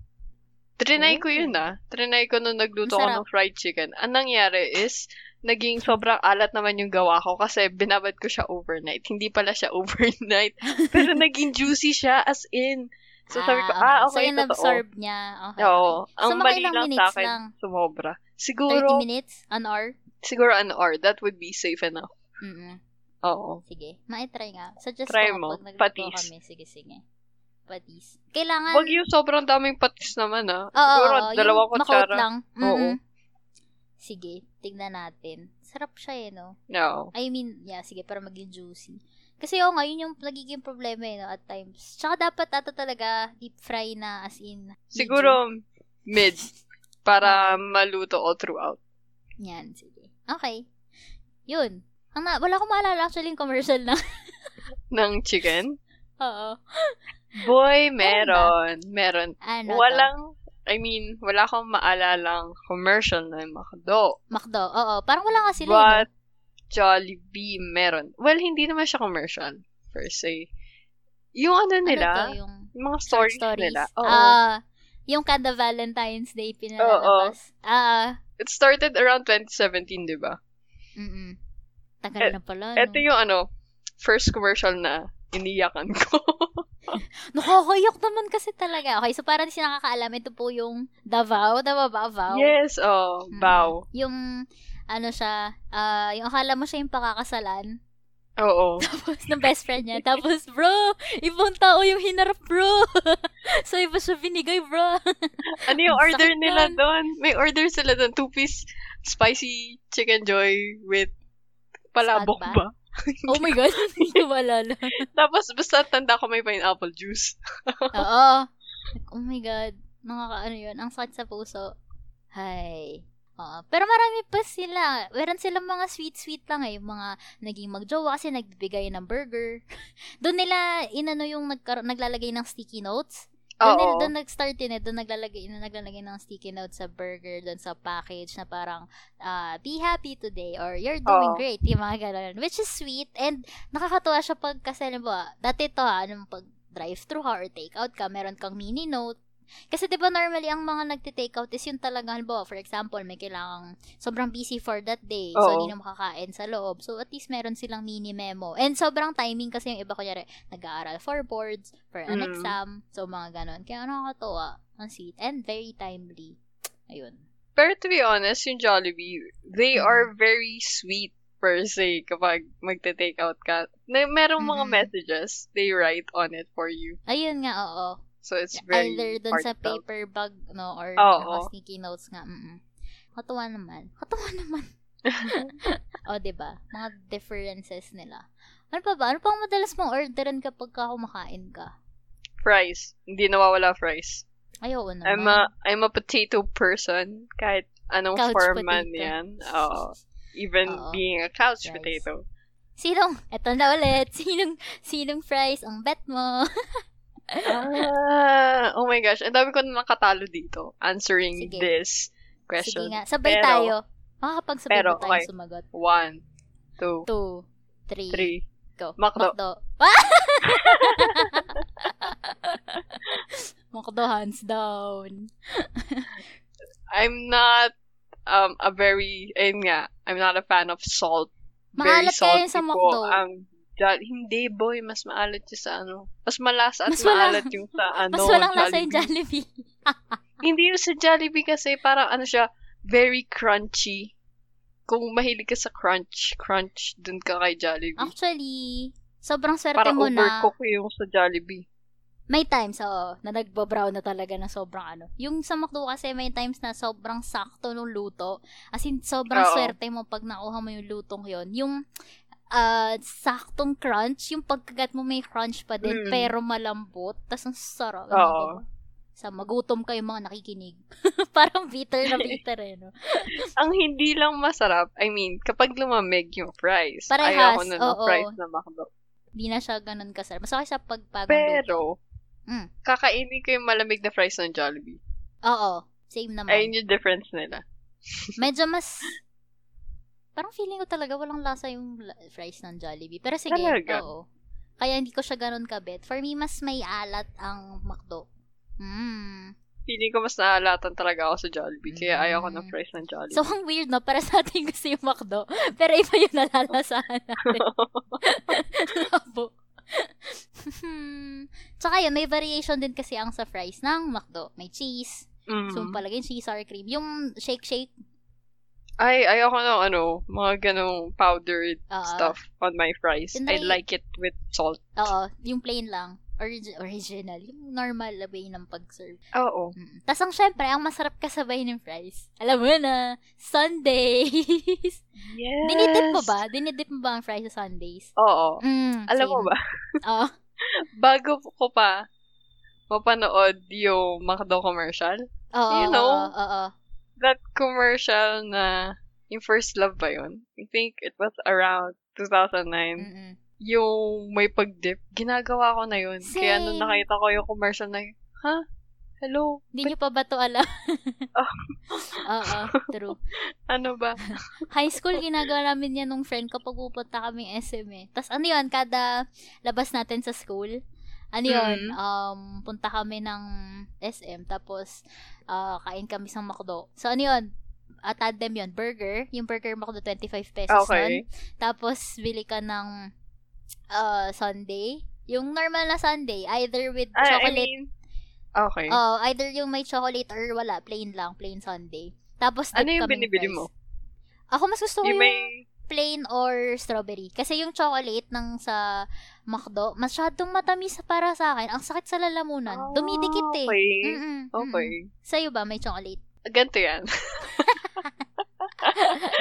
Trinay ko yun ah. Trinay ko nung nagluto Masarap. ng fried chicken. Ang nangyari is, naging sobrang alat naman yung gawa ko kasi binabad ko siya overnight. Hindi pala siya *laughs* overnight. Pero naging juicy siya as in. So sabi ko, ah, So, okay, yung totoo. absorb niya. Okay. Oo. So, Ang mga mali lang sa akin, lang? sumobra. 30 Siguro, minutes? An hour? siguro an hour. That would be safe enough. Mm-mm. Oo. Sige. Maitry nga. Suggest Try ko mo. pag Patis. kami. Sige, sige. Patis. Kailangan... Wag yung sobrang daming patis naman, ah. Oo, siguro, oo, dalawang yung kutsara. makot lang. Oo. Mm-mm. Sige, tignan natin. Sarap siya eh, no? No. I mean, yeah, sige, para maging juicy. Kasi oo nga, yun yung nagiging problema eh, no, at times. Tsaka dapat ato talaga deep fry na as in. medium. Siguro, mid. Para maluto all throughout. Yan, sige. Okay. Yun. Ang na, wala akong maalala actually yung commercial na. Ng chicken. *laughs* Oo. Boy, Meron meron. Meron. Ano Walang, I mean, wala akong maalalang commercial na McDo. to? McDo. Oo. Parang wala nga sila. But, eh, Jollibee meron. Well, hindi naman siya commercial, per se. Yung ano no? nila, Ano to? Yung yung mga stories, stories. nila. Oo. Ah, yung kada Valentine's Day pinalalabas. Ah, It started around 2017, di ba? mm Eh, Tagal na pala, no? Ito yung ano, first commercial na iniyakan ko. *laughs* *laughs* Nakakayak naman kasi talaga. Okay, so para siya nakakaalam, ito po yung Davao. Tama ba? Vow? yes, oh, Mm. bow. Yung, ano siya, ah, yung akala mo siya yung pakakasalan. Oo. *laughs* Tapos, ng best friend niya. Tapos, bro, ibang tao yung hinarap, bro. *laughs* so, iba siya binigay, bro. Ano yung order nila doon? May order sila doon. Two-piece spicy chicken joy with palabok Spag ba? *laughs* Oh my God, *laughs* hindi ko maalala. Tapos, basta tanda ko may pineapple juice. *laughs* Oo. Oh my God. Nakakaano yun. Ang sakit sa puso. Hay. Oo. Pero marami pa sila. Meron silang mga sweet-sweet lang eh. Yung mga naging magjowa kasi nagbibigay ng burger. Doon nila, inano yung nagkar- naglalagay ng sticky notes. Doon, Oo. doon nag-start din eh. Doon naglalagay, naglalagay ng sticky notes sa burger, doon sa package na parang, ah, be happy today or you're doing Oo. great. Yung mga ganun. Which is sweet and nakakatuwa siya pag kasi, halimbawa, dati to ha, nung pag drive-thru ka or take-out ka, meron kang mini note. Kasi 'di ba normally ang mga nagte-take out is yung talaga halimbawa for example may kailangang sobrang busy for that day so Oo. hindi na makakain sa loob so at least meron silang mini memo and sobrang timing kasi yung iba kunyari nag-aaral for boards for an Mm. exam so mga ganon kaya nakakatuwa ang sweet and very timely ayun Pero to be honest, yung Jollibee, they Mm. are very sweet per se kapag magte-take out ka. Na, merong mga Mm-mm. messages, they write on it for you. ayun nga oo So it's very either dun sa paper bag no or Oo. naka sneaky notes nga mm katuwa naman *laughs* katuwa naman *laughs* o, di ba? Mga differences nila. Ano pa ba? Ano pang madalas mong orderan kapag ka kumakain ka? Fries. Hindi nawawala fries. Ay, oo naman. I'm a, I'm a potato person. Kahit anong Couch form man yan. Oo. Even *laughs* Oo. being a couch Fries. potato. Sinong, eto na ulit, sinong, sinong fries ang bet mo? Ah, oh my gosh. Ang dami ko na nakatalo dito answering Sige. this Sige question. nga, sabay Pero- tayo. Makakapagsabay pero, tayo okay. sumagot? One, two, Two, three, three. go. Macdo. Macdo. *laughs* Macdo, hands down. *laughs* I'm not um a very, ayun nga, I'm not a fan of salt. Maalat kaya yun sa po Macdo. ang Jol- hindi boy, mas maalat yung sa ano. Mas malasa at Mas wala- maalat yung sa *laughs* ano. Mas walang lasa yung Jollibee. *laughs* Hindi yung sa Jollibee kasi parang ano siya, very crunchy. Kung mahilig ka sa crunch, crunch, dun ka kay Jollibee. Actually, sobrang swerte Parang mo na. overcook yung sa Jollibee. May times, oo, na nagbo-brown na talaga na sobrang ano. Yung sa McDo kasi may times na sobrang sakto nung luto. As in, sobrang Oo. swerte mo pag nakuha mo yung lutong yon Yung ah, saktong crunch, yung pagkagat mo may crunch pa din, Mm. pero malambot. Tapos ang sarap. Oo. Ano? Sa magutom kayo mga nakikinig. *laughs* Parang bitter na bitter eh, no? *laughs* Ang hindi lang masarap, I mean, kapag lumamig yung fries, Parehas, ayaw ko na ng fries na McDo. Hindi na siya ganun kasarap. Mas okay sa pagpagong luto. Pero, Mm. kakainin ko yung malamig na fries ng Jollibee. Oo. Same naman. Ayun yung difference nila. Medyo mas *laughs* parang feeling ko talaga walang lasa yung fries ng Jollibee. Pero sige, Talaga? oo. Kaya hindi ko siya ganun kabit. For me, mas may alat ang McDo. Mm. Feeling ko mas naalatan talaga ako sa Jollibee, kaya ayaw ko ng Mm. fries ng Jollibee. So, ang weird, no? Para sa atin gusto yung McDo. *laughs* Pero iba yung nalalasahan natin. *laughs* Labo. *laughs* Tsaka yun, may variation din kasi ang sa fries ng McDo. May cheese. Mm. So, palagay cheese sour cream. Yung shake-shake, Ay, ayaw ko ng ano, mga ganong powdered Oo. stuff on my fries. I like it with salt. oo, yung plain lang. Origi- original. Yung normal na way ng pag-serve. Oo. Mm. Tapos ang syempre, ang masarap kasabay ng fries. Alam mo na, Sundays. Yes. Dinidip mo ba? Dinidip mo ba ang fries sa Sundays? Oo. Mm, Alam mo same. ba, *laughs* Oo. *laughs* bago ko pa mapanood yung McDo commercial, Oo. You know? Oo. oo. That commercial na yung first love ba yun? I think it was around 2009. Mm-mm. Yung may pag-dip, ginagawa ko na yun. Kaya nung Same. nakita ko yung commercial na yun, ha? Hello? Hindi nyo pa ba to alam? *laughs* Oh. Oo, true. *laughs* Ano ba? *laughs* High school, ginagawa namin yan nung friend ko pag pupunta kami SM eh. Tapos ano yun, kada labas natin sa school, ano yun, Mm. um, punta kami ng SM, tapos ah, kain kami sa McDo. So ano yun, uh, tandem yun, burger, yung burger McDo 25 pesos nun. Okay. Tapos bili ka ng uh, sundae, yung normal na sundae, either with I chocolate mean, okay. Oh, either yung may chocolate or wala, plain lang, plain sundae. Tapos ano yung binibili fries. mo? Ako mas gusto ko Yung yung, may, plain or strawberry. Kasi yung chocolate ng sa McDo, masyadong matamis para sa akin. Ang sakit sa lalamunan. Ah, Dumidikit eh. okay. Mm-mm, okay. mm-mm. Sa'yo ba, may chocolate? Ganito yan. *laughs*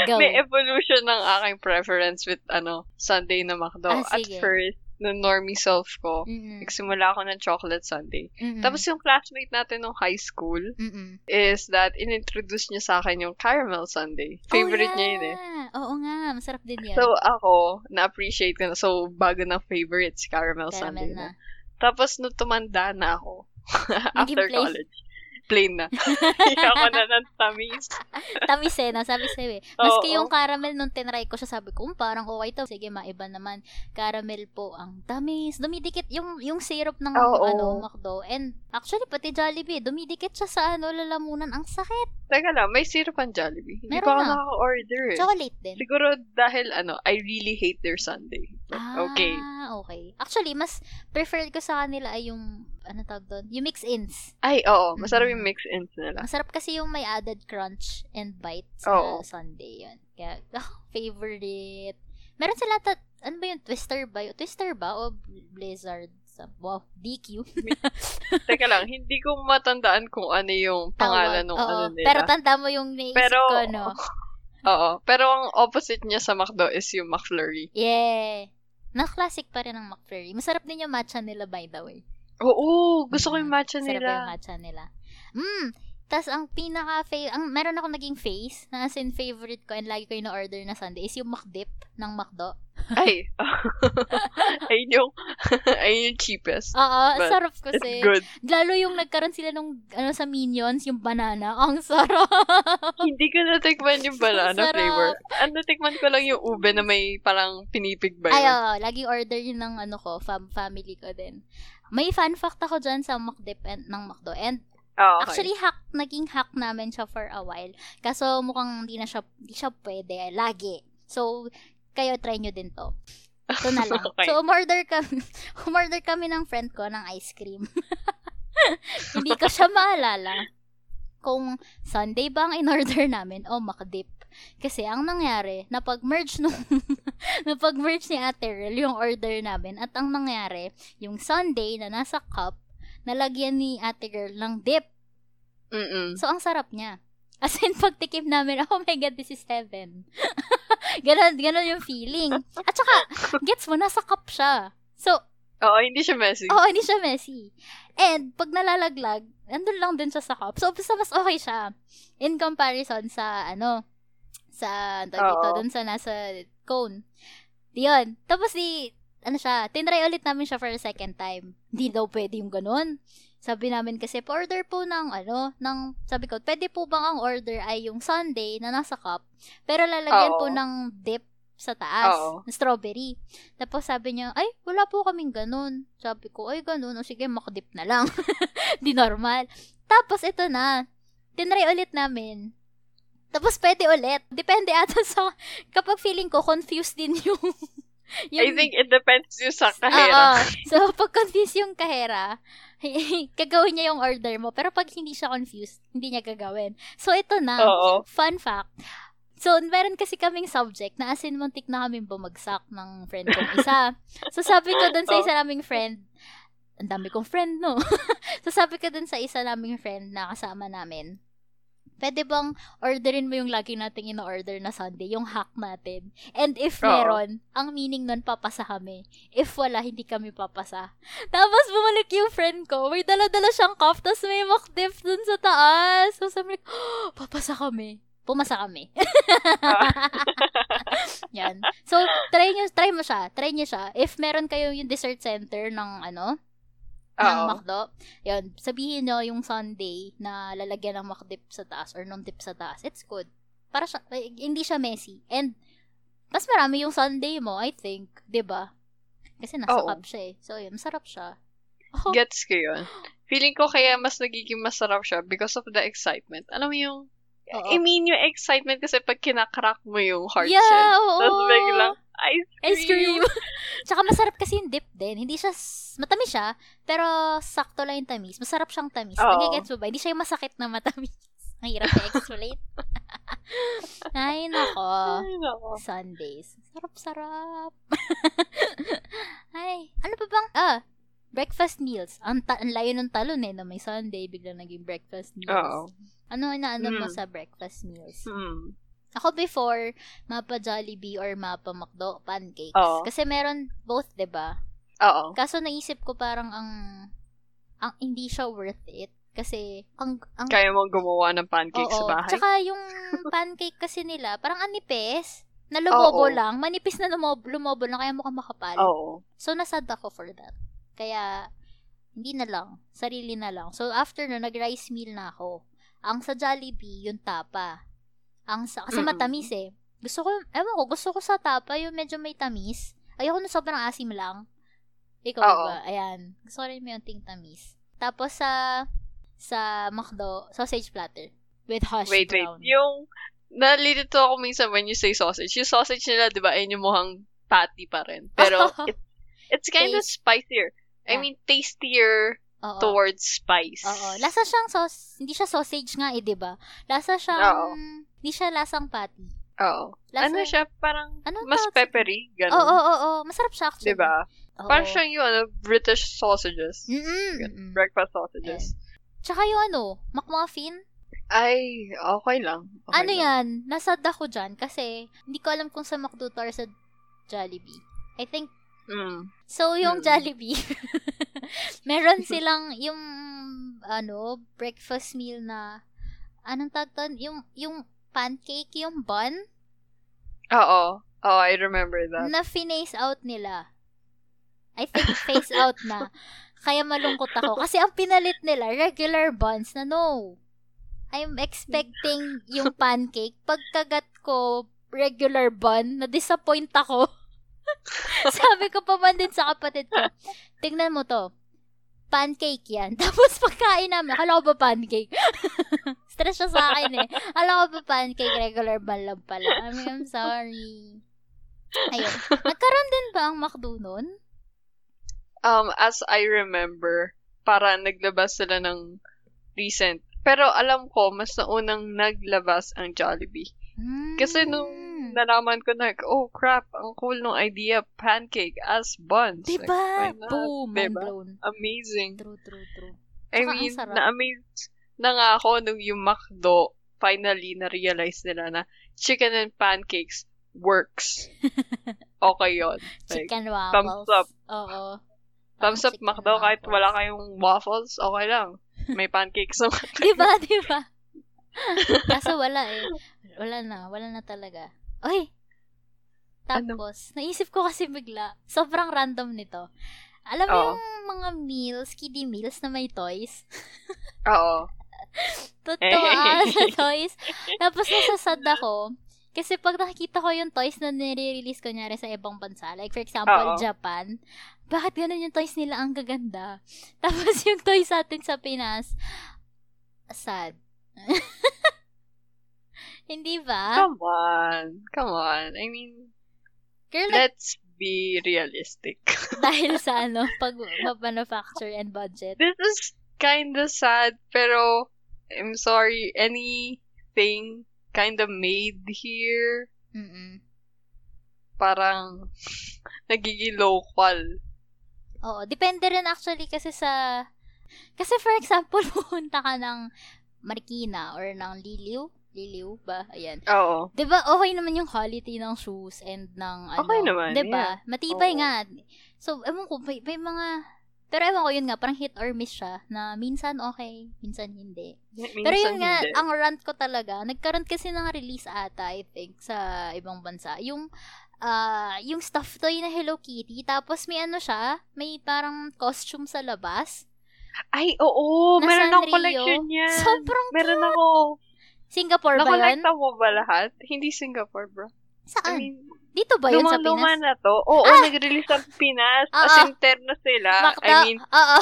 Go. may evolution ng aking preference with, ano, Sunday na McDo. Ah, At first, no normie self ko, Mm-mm. nagsimula ako ng chocolate sundae. Mm-mm. Tapos yung classmate natin nung high school Mm-mm. is that inintroduce niya sa akin yung caramel sundae. Favorite oh, niya yun eh. yeah. Oo nga, masarap din yan. So, ako, na-appreciate ko na. So, bago ng favorite, si caramel, Caramel sundae na. na. Tapos, nung tumanda na ako, *laughs* after college, plain na. *laughs* Hindi ako na ng tamis. Tamis eh, no? Sabi sa'yo eh. Maski Oo. yung caramel, nung tinry ko siya, sabi ko, um, parang okay to. Sige, maiba naman. Caramel po ang tamis. Dumidikit yung yung syrup ng Oo. ano, McDo. And actually, pati Jollibee, dumidikit siya sa ano, lalamunan. Ang sakit. Teka lang, may syrup ang Jollibee. Hindi Meron pa ako na. nakaka-order eh. Chocolate din. Siguro dahil, ano, I really hate their sundae. But, okay. Ah, okay. Actually, mas prefer ko sa kanila ay yung, ano tawag doon? Yung mix-ins. Ay, oo. Masarap yung mix-ins nila. Masarap kasi yung may added crunch and bite sa Oo. Sunday yun. Kaya, *laughs* ah, favorite. Meron sila, ta- ano ba yung Twister ba? Twister ba? O Blizzard? Sa, wow, DQ. *laughs* Teka lang, hindi ko matandaan kung ano yung pangalan ng ano nila. Pero tanda mo yung naisip Pero, ko, no? *laughs* oo. Pero ang opposite niya sa McDo is yung McFlurry. Yeah. Na-classic pa rin ang McFlurry. Masarap din yung matcha nila, by the way. Oo, gusto ko yung Mm, matcha nila. yung matcha nila. Mm. Tapos, ang pinaka ang meron ako naging face na as in favorite ko and lagi ko yung order na Sunday is yung McDip ng McDo. Ay. *laughs* ayun yung, *laughs* ayun yung cheapest. Oo, But sarap It's kasi. good. Lalo yung nagkaroon sila nung ano sa Minions, yung banana. *laughs* Ang sarap. Hindi ko natikman yung banana Sarap. flavor. Ang natikman ko lang yung ube na may parang pinipig ba Ay, yun? oo, laging order yun ng ano ko, fam family ko din. May fun fact ako dyan sa McDip and, ng McDo. And Ah, okay. Actually, hack, naging hack namin siya for a while. Kaso mukhang hindi na siya, hindi siya pwede, lagi. So, kayo try nyo din to. Ito na *laughs* lang. Okay. So, umorder kami, *laughs* umorder kami ng friend ko ng ice cream. *laughs* hindi ko siya maalala kung Sunday ba ang in-order namin o McDip. Kasi ang nangyari, napag-merge nung napag-merge ni Ate Rel yung order namin at ang nangyari, yung Sunday na nasa cup, nalagyan ni ate girl ng dip. Mm-mm. So, ang sarap niya. As in, pagtikim namin, *laughs* oh my God, this is heaven. *laughs* ganon, ganon yung feeling. At saka, gets mo, nasa cup siya. So, Oo, hindi siya messy. oo, hindi siya messy. And, pag nalalaglag, andun lang din siya sa cup. So, basta mas okay siya. In comparison sa, ano, sa, dito, dun sa nasa cone. Yun. Tapos, di, ano siya, tinry ulit namin siya for a second time. Hindi daw pwede yung ganun. Sabi namin kasi, pa-order po ng, ano, ng, sabi ko, pwede po bang ang order ay yung sundae na nasa cup, pero lalagyan Oo. po ng dip sa taas, Oo. na strawberry. Tapos sabi niya, ay, wala po kaming ganun. Sabi ko, ay, ganun. O sige, makadip na lang. *laughs* Di normal. Tapos, ito na. Tinry ulit namin. Tapos, pwede ulit. Depende ata sa, kapag feeling ko, confused din *laughs* yung, *laughs* I think it depends yung sa kahera. Oo. *laughs* So, pag confused yung kahera, *laughs* gagawin niya yung order mo. Pero pag hindi siya confused, hindi niya gagawin. So, ito na. Oo. Fun fact. So, meron kasi kaming subject na as in muntik na kaming bumagsak ng friend kong isa. so, sabi ko dun sa isa naming friend, ang dami kong friend, no? so, sabi ko dun sa isa naming friend na kasama namin, pwede bang orderin mo yung lagi nating ino-order na Sunday, yung hack natin? And if Oo. meron, ang meaning nun, papasa kami. If wala, hindi kami papasa. *laughs* Tapos, bumalik yung friend ko, may dala-dala siyang cup, tapos may mock-dip dun sa taas. So, sabi ko, "Oh, papasa kami. Pumasa kami. *laughs* Yan. So, try nyo, try mo siya. Try nyo siya. If meron kayo yung dessert center ng ano, ng Oo. McDo, yun, sabihin nyo yung Sunday na lalagyan ng McDip sa taas or nung dip sa taas. It's good. Para siya, eh, hindi siya messy. And, mas marami yung Sunday mo, I think. ba Kasi nasa Oo. cup siya eh. So, yun, masarap siya. Oh, Gets ko yun. Feeling ko kaya mas nagiging masarap siya because of the excitement. Alam mo yung, Oo. I mean yung excitement kasi pag kinakrak mo yung heart yeah, shell. oo. Tapos biglang, ice cream. Ice cream. *laughs* Tsaka masarap kasi yung dip din. Hindi siya, matamis siya, pero sakto lang yung tamis. Masarap siyang tamis. Oo. Nagigets mo ba? Hindi siya yung masakit na matamis. *laughs* Ang hirap i-explain. *laughs* Ay, nako. Ay, nako. Sundays. Sarap-sarap. Ay, ano pa bang, ah, breakfast meals. Ang, ta- ang layo ng talon eh, na may Sunday, bigla naging breakfast meals. Oo. Ano na ano mo Mm. sa breakfast meals? Hmm. Ako before, mapa Jollibee or mapa McDo, pancakes. Oo. Kasi meron both, ba? Oo. Kaso naisip ko parang ang ang hindi siya worth it kasi ang ang Kaya mo gumawa ng pancakes oo, sa bahay? Tsaka yung *laughs* pancake kasi nila, parang anipis. Na lumobo Oo. lang. Manipis na lumobo, lumobo lang, kaya mukhang makapal. Oo. So, nasad ako for that. Kaya, hindi na lang. Sarili na lang. So, after no, nag-rice meal na ako. Ang sa Jollibee, yung tapa. Ang sa, kasi Mm-mm. matamis eh. Gusto ko, ewan ko, gusto ko sa tapa yung medyo may tamis. Ayoko na sobrang asim lang. Ikaw Oo. ba? Ayan. Gusto ko rin may unting tamis. Tapos sa, sa McDo, sausage platter. With hash Wait, wait. brown. Yung, nalilito ako minsan when you say sausage. Yung sausage nila, di ba, ayun yung mukhang patty pa rin. Pero, *laughs* it, it's kind of Taste. Spicier. I Yeah. mean, tastier Oo. towards spice. Oo. Lasa siyang sauce, hindi siya sausage nga eh, di ba? Lasa siyang, Oo. hindi siya lasang patty. Oo. Lasa, ano siya, parang, Anong mas tawag peppery, Oo, ganun. oo, oo, oo. Masarap siya actually. Di ba? Parang siyang yung, ano, British sausages. Mm-mm. Breakfast sausages. Tsaka yung ano, McMuffin. Ay, okay lang. Okay ano lang. yan? Nasad ako dyan kasi hindi ko alam kung sa McDo or sa Jollibee. I think, Mm. so yung Hmm. Jollibee, *laughs* meron *laughs* silang yung, ano, breakfast meal na, anong doon? Yung, yung pancake, yung bun, Oo. Oh, I remember that. na finace out nila. I think face out na. Kaya malungkot ako. Kasi ang pinalit nila, regular buns na no. I'm expecting yung pancake. Pagkagat ko, regular bun, na-disappoint ako. *laughs* Sabi ko pa man din sa kapatid ko, tingnan mo to. Pancake yan. *laughs* Tapos pagkain namin, akala ko ba pancake? *laughs* Stress siya sa akin eh. Akala ko ba pancake, regular lang pala. I mean, I'm sorry. Ayun. Nagkaroon din ba ang McDo nun? Um, as I remember, para naglabas sila ng recent. Pero alam ko, mas naunang naglabas ang Jollibee. Kasi nung Hmm. nalaman ko na, oh crap, ang cool nung idea, pancake as buns. Like, Diba? not? Boom! Diba? blown. Amazing. True, true, true. I mean, na-amaze na nga ako nung yung McDo, finally na-realize nila na chicken and pancakes works. *laughs* Okay yon Like, Chicken waffles. thumbs up. Oo. thumbs up McDo kahit waffles. wala kayong waffles, okay lang. May *laughs* pancakes naman. Diba, *laughs* diba? Kaso wala eh. Wala na. Wala na talaga. Oy! Ano? Tapos, naisip ko kasi bigla, sobrang random nito. Alam mo yung mga meals, kiddie meals na may toys? *laughs* Oo. Totoo ah, *laughs* sa toys. Tapos nasasad ako. Kasi pag nakikita ko yung toys na nire-release ko nyari sa ibang bansa, like for example, Oo. Japan, bakit ganun yung toys nila ang gaganda? *laughs* Tapos yung toys sa atin sa Pinas, sad. Hindi ba? Come on. Come on. I mean, Girl, let's be realistic. *laughs* dahil sa ano, pag manufacture and budget. This is kinda sad, pero I'm sorry, anything kinda made here, Mm-mm. parang *laughs* nagiging local. Oo, depende rin actually kasi sa... Kasi for example, *laughs* pupunta ka ng Marikina or ng Liliw. Liliw ba? Ayan. Oo. 'Di ba okay naman yung quality ng shoes and ng ano, Okay naman, 'di ba? Matibay Oo. nga. So, ewan ko, may, may mga pero ewan ko yun nga, parang hit or miss siya na minsan okay, minsan hindi. Minsan Pero yun nga, hindi. ang rant ko talaga, nagkaroon kasi ng release ata, I think, sa ibang bansa. Yung, ah yung stuffed toy na Hello Kitty, tapos may ano siya, may parang costume sa labas. Ay, oo, na meron akong collection yan. Sobrang Meron ako. Singapore ba yun? Nakolekta mo ba lahat? Hindi Singapore, bro. I Saan? mean, Dito ba yun sa Pinas? na to. Oo, Ah! nag-release sa Pinas. *laughs* Oo. As in, terno sila. Makta, I mean, oo.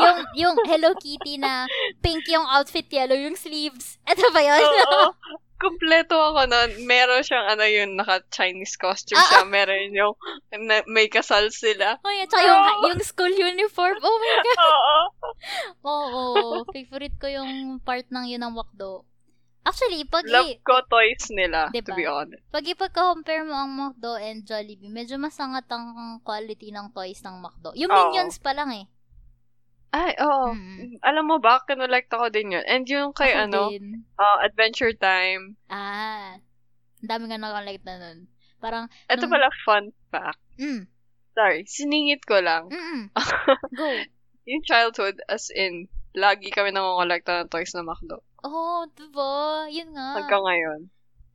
yung, yung Hello Kitty na pink yung outfit, yellow yung sleeves. Ito ba yun? Oo. *laughs* Kompleto ako nun. Meron siyang ano yun, naka-Chinese costume Ah, siya. Meron yung na, may kasal sila. Oh, yeah. Tsaka yung, yung school uniform. Oh my God. *laughs* Oo. Oo. Favorite ko yung part ng yun ng Wakdo. Actually, pag, Love i- ko toys nila, Diba? to be honest. pag ipagka-compare mo ang McDo and Jollibee, medyo masangat ang quality ng toys ng McDo. Yung Oo. Minions pa lang eh. Ay, oo. Mm. Alam mo ba, kinolekta ko din yun. And yung kay Ako ano, din. uh, Adventure Time, Ah. dami nga nakalike na nun. Parang, Ito nung- pala fun fact. mm, Sorry, siningit ko lang. mm, *laughs* Go. yung childhood, as in, lagi kami nangonkolekta ng toys na McDo. Oh, diba? Yun nga. Hanggang ngayon.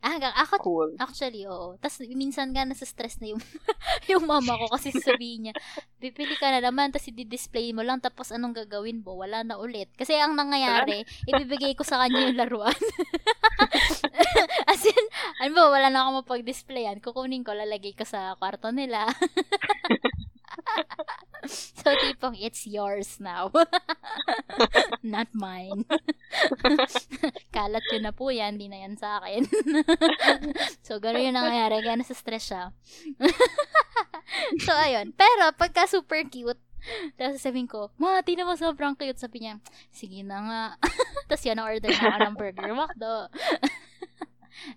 Ah, hanggang, ako, Cool. actually, oo. Tapos, minsan nga, nasa stress na yung, *laughs* yung mama ko kasi sabihin niya, bibili ka na naman, tapos i-display mo lang, tapos anong gagawin mo? Wala na ulit. Kasi ang nangyayari, ibibigay ko sa kanya yung laruan. *laughs* As in, ano ba, wala na akong mapag-displayan. Kukunin ko, lalagay ko sa kwarto nila. *laughs* *laughs* so, tipong, it's yours now. *laughs* Not mine. *laughs* Kalat ko na po yan, di na yan sa akin. so, gano'n yung nangyayari, kaya nasa stress siya. so, ayun. Pero, pagka super cute, tapos sabihin ko, Ma, tina mo sobrang cute. Sabi niya, sige na nga. tapos yun, na-order na ako ng burger McDo.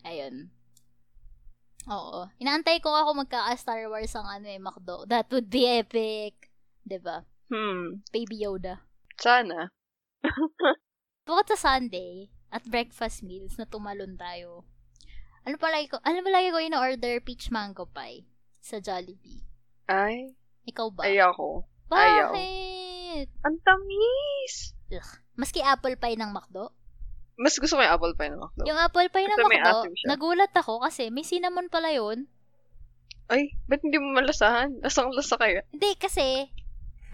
ayun. Oo. Inaantay ko ako magka-Star Wars ang ano eh, McDo. That would be epic. ba? Hmm. Baby Yoda. Sana. *laughs* Bukod sa Sunday at breakfast meals na tumalon tayo. Ano pa lagi ko, ano pa lagi ko in-order peach mango pie sa Jollibee. Ay, Ikaw ba? ayoko. ayaw. Bakit? Ang tamis! Maski apple pie ng McDo? Mas gusto ko yung apple pie na McDo. Yung apple pie may McDo, nagulat ako kasi may cinnamon pala yun. Ay, ba't hindi mo malasahan? Lasang lasa kaya? Hindi, kasi,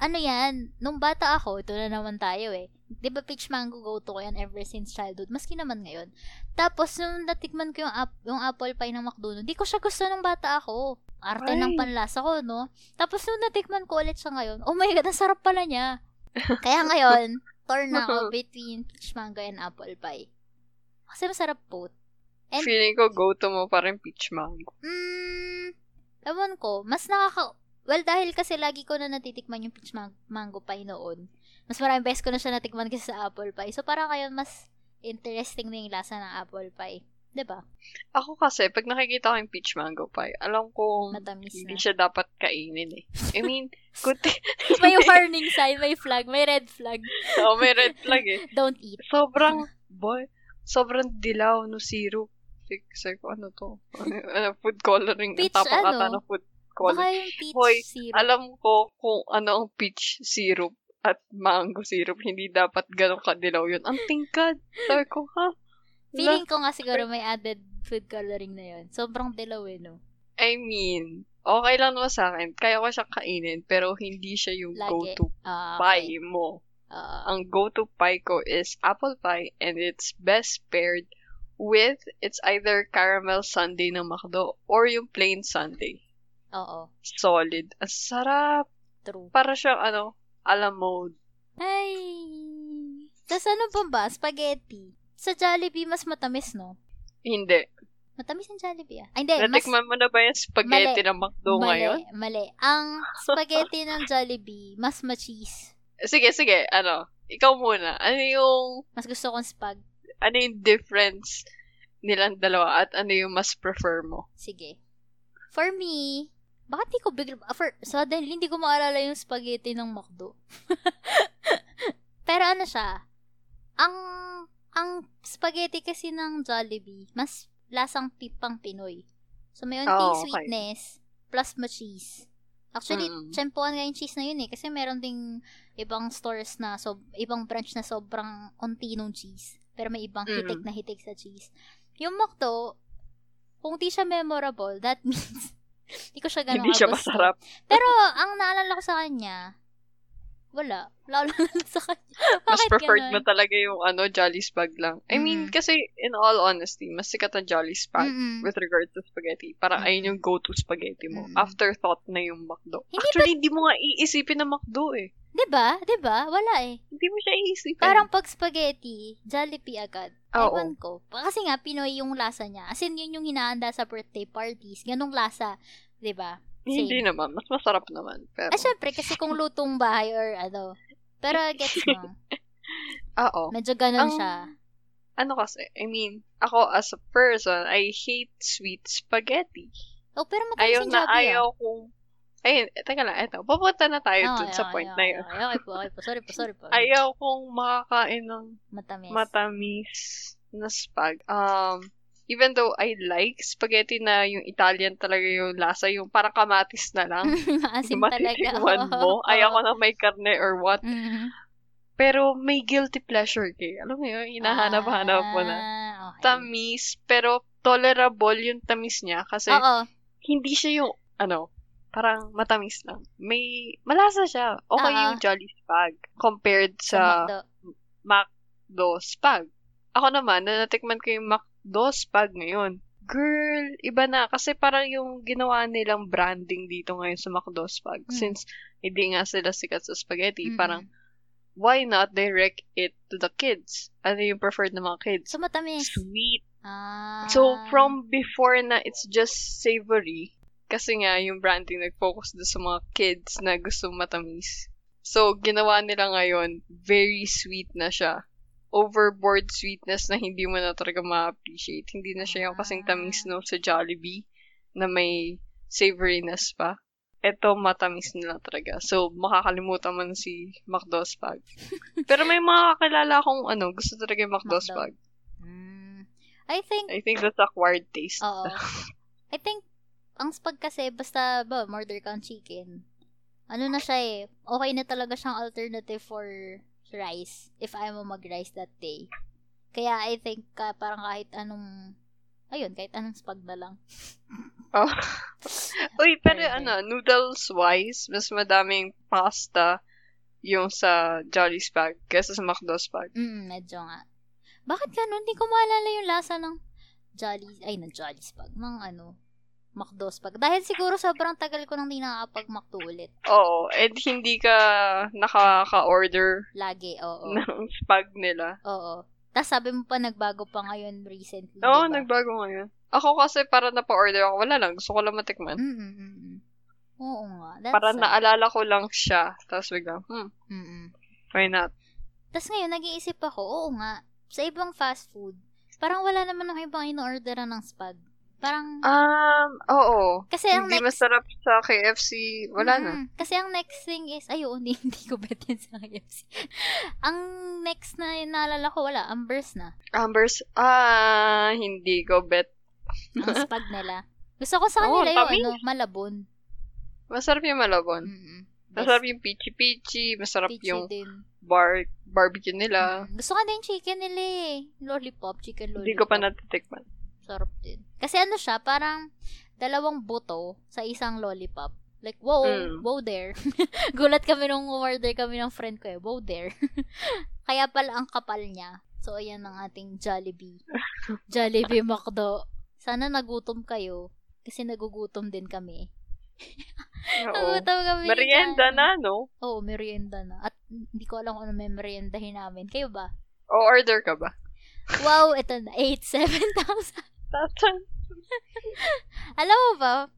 ano yan, nung bata ako, ito na naman tayo eh. Di ba peach mango go-to ko yan ever since childhood? Maski naman ngayon. Tapos, nung natikman ko yung, ap- yung apple pie ng McDo, di ko siya gusto nung bata ako. Arte Ay. ng panlasa ko, no? Tapos, nung natikman ko ulit siya ngayon, oh my God, ang sarap pala niya. Kaya ngayon, *laughs* torn na ako *laughs* between peach mango and apple pie. Kasi masarap po. And- Feeling ko go-to mo pa rin peach mango. Mm, ewan ko, mas nakaka... Well, dahil kasi lagi ko na natitikman yung peach mang- mango pie noon. Mas maraming beses ko na siya natikman kasi sa apple pie. So, parang kayo mas interesting na yung lasa ng apple pie. 'Di ba? Ako kasi, pag nakikita ko yung peach mango pie, alam kong Matamis hindi na. siya dapat kainin eh. I mean, *laughs* thing. *laughs* may warning sign, may flag, may red flag. oh, may red flag eh. *laughs* Don't eat. Sobrang, boy, sobrang dilaw no syrup. Kasi ko, ano to? Ano, food coloring. Peach, Ang tapang ano? ata ng food Baka coloring. yung peach Hoy, syrup. Alam ko kung ano ang peach syrup at mango syrup. Hindi dapat ganun kadilaw yun. Ang tingkad. Sabi ko, ha? Wala. Feeling ko nga siguro may added food coloring na yun. Sobrang dilaw eh, no? I mean, okay lang naman sa akin. Kaya ko siya kainin, pero hindi siya yung Lagi. go-to Ah, pie okay. mo. Ah, Ang go-to pie ko is apple pie and it's best paired with it's either caramel sundae ng McDo or yung plain sundae. oo. Solid. Ang sarap. True. Para siyang ano, alam mode. Ay! Tapos ano pa ba? Spaghetti. Sa Jollibee, mas matamis, no? Hindi. Matamis ang Jollibee, ah. Ay, hindi. Mas, Natikman mo na ba yung spaghetti ng McDo mali, ngayon? mali. Ang *laughs* spaghetti ng Jollibee, mas ma-cheese. Sige, sige. Ano? Ikaw muna. Ano yung, Mas gusto kong spag. ano yung difference nilang dalawa at ano yung mas prefer mo? Sige. For me, bakit di ko bigla, ah, for, suddenly, hindi ko maalala yung spaghetti ng McDo. *laughs* Pero ano siya, ang, ang spaghetti kasi ng Jollibee, mas lasang pipang Pinoy. So, may unting Oh, okay. sweetness, plus ma-cheese. Actually, Mm. tsempohan nga yung cheese na yun eh. Kasi meron ding ibang stores na, so, ibang branch na sobrang unti nung cheese. Pero may ibang Mm. hitik na hitik sa cheese. Yung McDo, kung di siya memorable, that *laughs* means hindi ko siya ganun Hindi siya masarap. Pero, ang naalala ko sa kanya, wala. Wala lang *laughs* sa kanya. Mas preferred mo ganun? talaga yung ano, Jolly Spag lang. I mean, Mm. kasi in all honesty, mas sikat ang Jolly Spag Mm-mm. with regards to spaghetti. Parang Mm. ayun yung go-to spaghetti mo. Mm. Afterthought na yung McDo. Hindi Actually, hindi mo nga iisipin na McDo eh. Diba? Diba? Wala eh. Hindi mo siya iisipin. Parang pag spaghetti, Jollibee agad. Oo. Ewan ko. Kasi nga, Pinoy yung lasa niya. As in, yun yung hinahanda sa birthday parties. Ganong lasa. 'di ba? hindi same. naman. Mas masarap naman. Pero, Ah, syempre, kasi kung lutong bahay or ano. Pero, gets mo. *laughs* oo. Medyo ganon Ang- siya. Ano kasi, I mean, ako as a person, I hate sweet spaghetti. Oh, pero Ayaw yung na Jollibee, ayaw kung... Ayun, eh, teka lang, eto. Papunta na tayo ah. dun sa point na yun. Okay, okay po, okay po. Sorry po, sorry po. Ayaw kong makakain ng Matamis. matamis na spag. Um, even though I like spaghetti na yung Italian talaga yung lasa, yung parang kamatis na lang. *laughs* Yung *laughs* talaga. matitikman mo. Oo. Ayoko na may karne or what. Mhm. Pero may guilty pleasure kay. Alam mo yun, hinahanap-hanap mo na. Ah, okay. Tamis, pero tolerable yung tamis niya kasi Oo. hindi siya yung, ano, parang matamis lang. May, malasa siya. Okay Oo. yung Jolly Spag compared Sa sa McDo. Spag. Ako naman, na natikman ko yung McDo Spag ngayon. Girl, iba na. Kasi parang yung ginawa nilang branding dito ngayon sa McDo Spag. Mm. Since hindi nga sila sikat sa spaghetti, Mhm. parang why not direct it to the kids? Ano yung preferred ng mga kids? So, matamis. Sweet. Ah. So, from before na it's just savory, kasi nga yung branding nag-focus doon sa mga kids na gusto matamis. So, ginawa nila ngayon, very sweet na siya. Overboard sweetness na hindi mo na talaga ma-appreciate. Hindi na siya yung kasing tamis no sa Jollibee na may savoriness pa. Ito, matamis na lang talaga. So, makakalimutan mo na si McDo Spag. *laughs* Pero may mga kakilala akong ano, gusto talaga yung McDo McDo. Spag. Mm. I think, I think that's acquired taste. oo. *laughs* I think, ang spag kasi, basta ba, murder kang chicken. Ano na siya eh, okay na talaga siyang alternative for rice, if mo mag-rice that day. Kaya I think, ka, parang kahit anong, ayun, kahit anong spag na lang. *laughs* Oh. *laughs* Uy, pero ano, noodles-wise, mas madaming pasta yung sa Jolly Spag kaysa sa McDo Spag. Mm, medyo nga. Bakit ganun? Hindi ko maalala yung lasa ng Jolly, ay, ng Jolly Spag, ng ano, McDo Spag. Dahil siguro sobrang tagal ko nang di nakakapag-McDo ulit. Oo, and hindi ka nakaka-order Lagi, oo. ng spag nila. Oo. Tapos sabi mo pa, nagbago pa ngayon recently, Oo, diba? nagbago ngayon. Ako kasi para napa-order ako, wala lang. Gusto ko lang matikman. Mm-mm-mm. Oo nga. That's Para sad. naalala ko lang siya. Tapos biglang, hmm, Mm-mm. why not? Tapos ngayon, nag-iisip ako, oo nga, sa ibang fast food, parang wala naman ng ibang in-orderan ng spag. Parang, Um, oo. kasi ang Hindi next... masarap sa KFC, wala na. Mm, Kasi ang next thing is, ay, oo, *laughs* hindi, hindi ko bet yan sa KFC. *laughs* ang next na naalala ko, wala, Ambers na. Ambers, ah, hindi ko bet. Ang *laughs* spag nila. Gusto ko sa kanila yung tamis. ano, malabon. Masarap yung malabon. Mm-mm. Masarap yung peachy-peachy, masarap Peachy yung din. bar barbecue nila. Mm. Gusto ko din chicken nila eh. Lollipop, chicken lollipop. Hindi ko pa natitikman. Sarap din. Kasi ano siya, parang dalawang buto sa isang lollipop. Like, wow, Mm. wow there. *laughs* Gulat kami nung order kami ng friend ko eh. Wow there. *laughs* Kaya pala ang kapal niya. So, ayan ang ating Jollibee. Jollibee McDo. Sana nagutom kayo. Kasi nagugutom din kami. Nagutom kami. Merienda na, no? Oo, merienda na. At hindi ko alam kung ano may meriendahin namin. Kayo ba? O order ka ba? Wow, ito na. 8, 7,000. Tatang. Alam mo ba,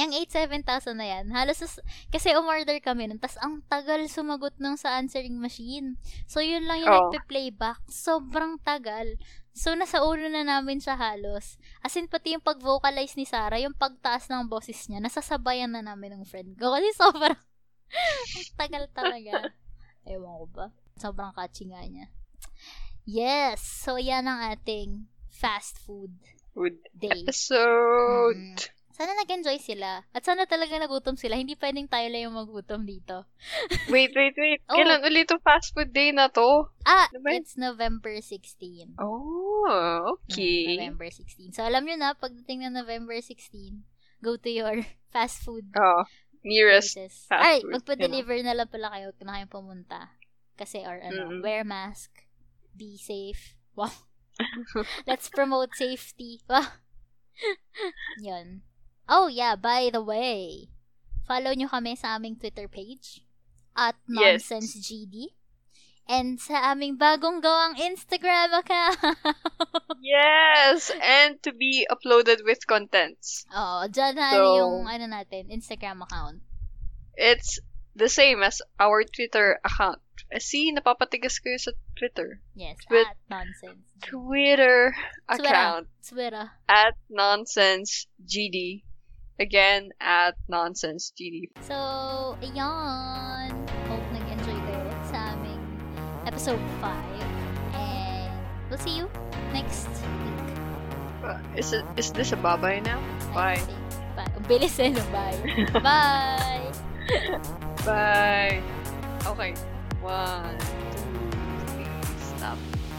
yung 8-7,000 na yan, halos, kasi umorder kami nun, tas ang tagal sumagot ng sa answering machine. So, yun lang yung Oo. nagpe-playback. Sobrang tagal. So, nasa ulo na namin siya halos. As in, pati yung pag-vocalize ni Sarah, yung pagtaas ng boses niya, nasasabayan na namin ng friend ko. Kasi sobrang, ang *laughs* tagal talaga. Ewan ko ba? Sobrang catchy nga niya. Yes! So, yan ang ating fast food Food day. episode. Mm. Sana nag-enjoy sila. At sana talaga nagutom sila. Hindi pwedeng tayo lang yung magutom dito. *laughs* Wait, wait, wait. Oh. Kailan ulit yung fast food day na to? Ah, ba yun? it's November 16. Oh, Mm, okay. November 16. So, alam nyo na, pagdating ng November 16, go to your *laughs* fast food Oh, nearest. places. fast Ay, food, magpa-deliver na lang pala kayo kung na kayong pumunta. Kasi, or ano, Mm. wear mask, be safe. Wow. *laughs* Let's promote safety. Wow. Yun. Oh, yeah, by the way, follow nyo kami sa aming Twitter page at Yes. NonsenseGD and sa aming bagong gawang Instagram account. *laughs* Yes! And to be uploaded with contents. Oo, dyan na So- yung ano natin, Instagram account. It's the same as our Twitter account. Eh, See, napapatigas kayo sa Twitter. Yes, With- at nonsense. Twitter Twitter. account Twitter. at nonsense GD. Again, at nonsense GD. So, ayan. Hope nag-enjoy kayo sa aming episode 5. And we'll see you next week. Is it, is this a bye-bye now? Bye. Bye. Bilis eh, no? Bye. *laughs* Bye! Bye. Okay. One, two,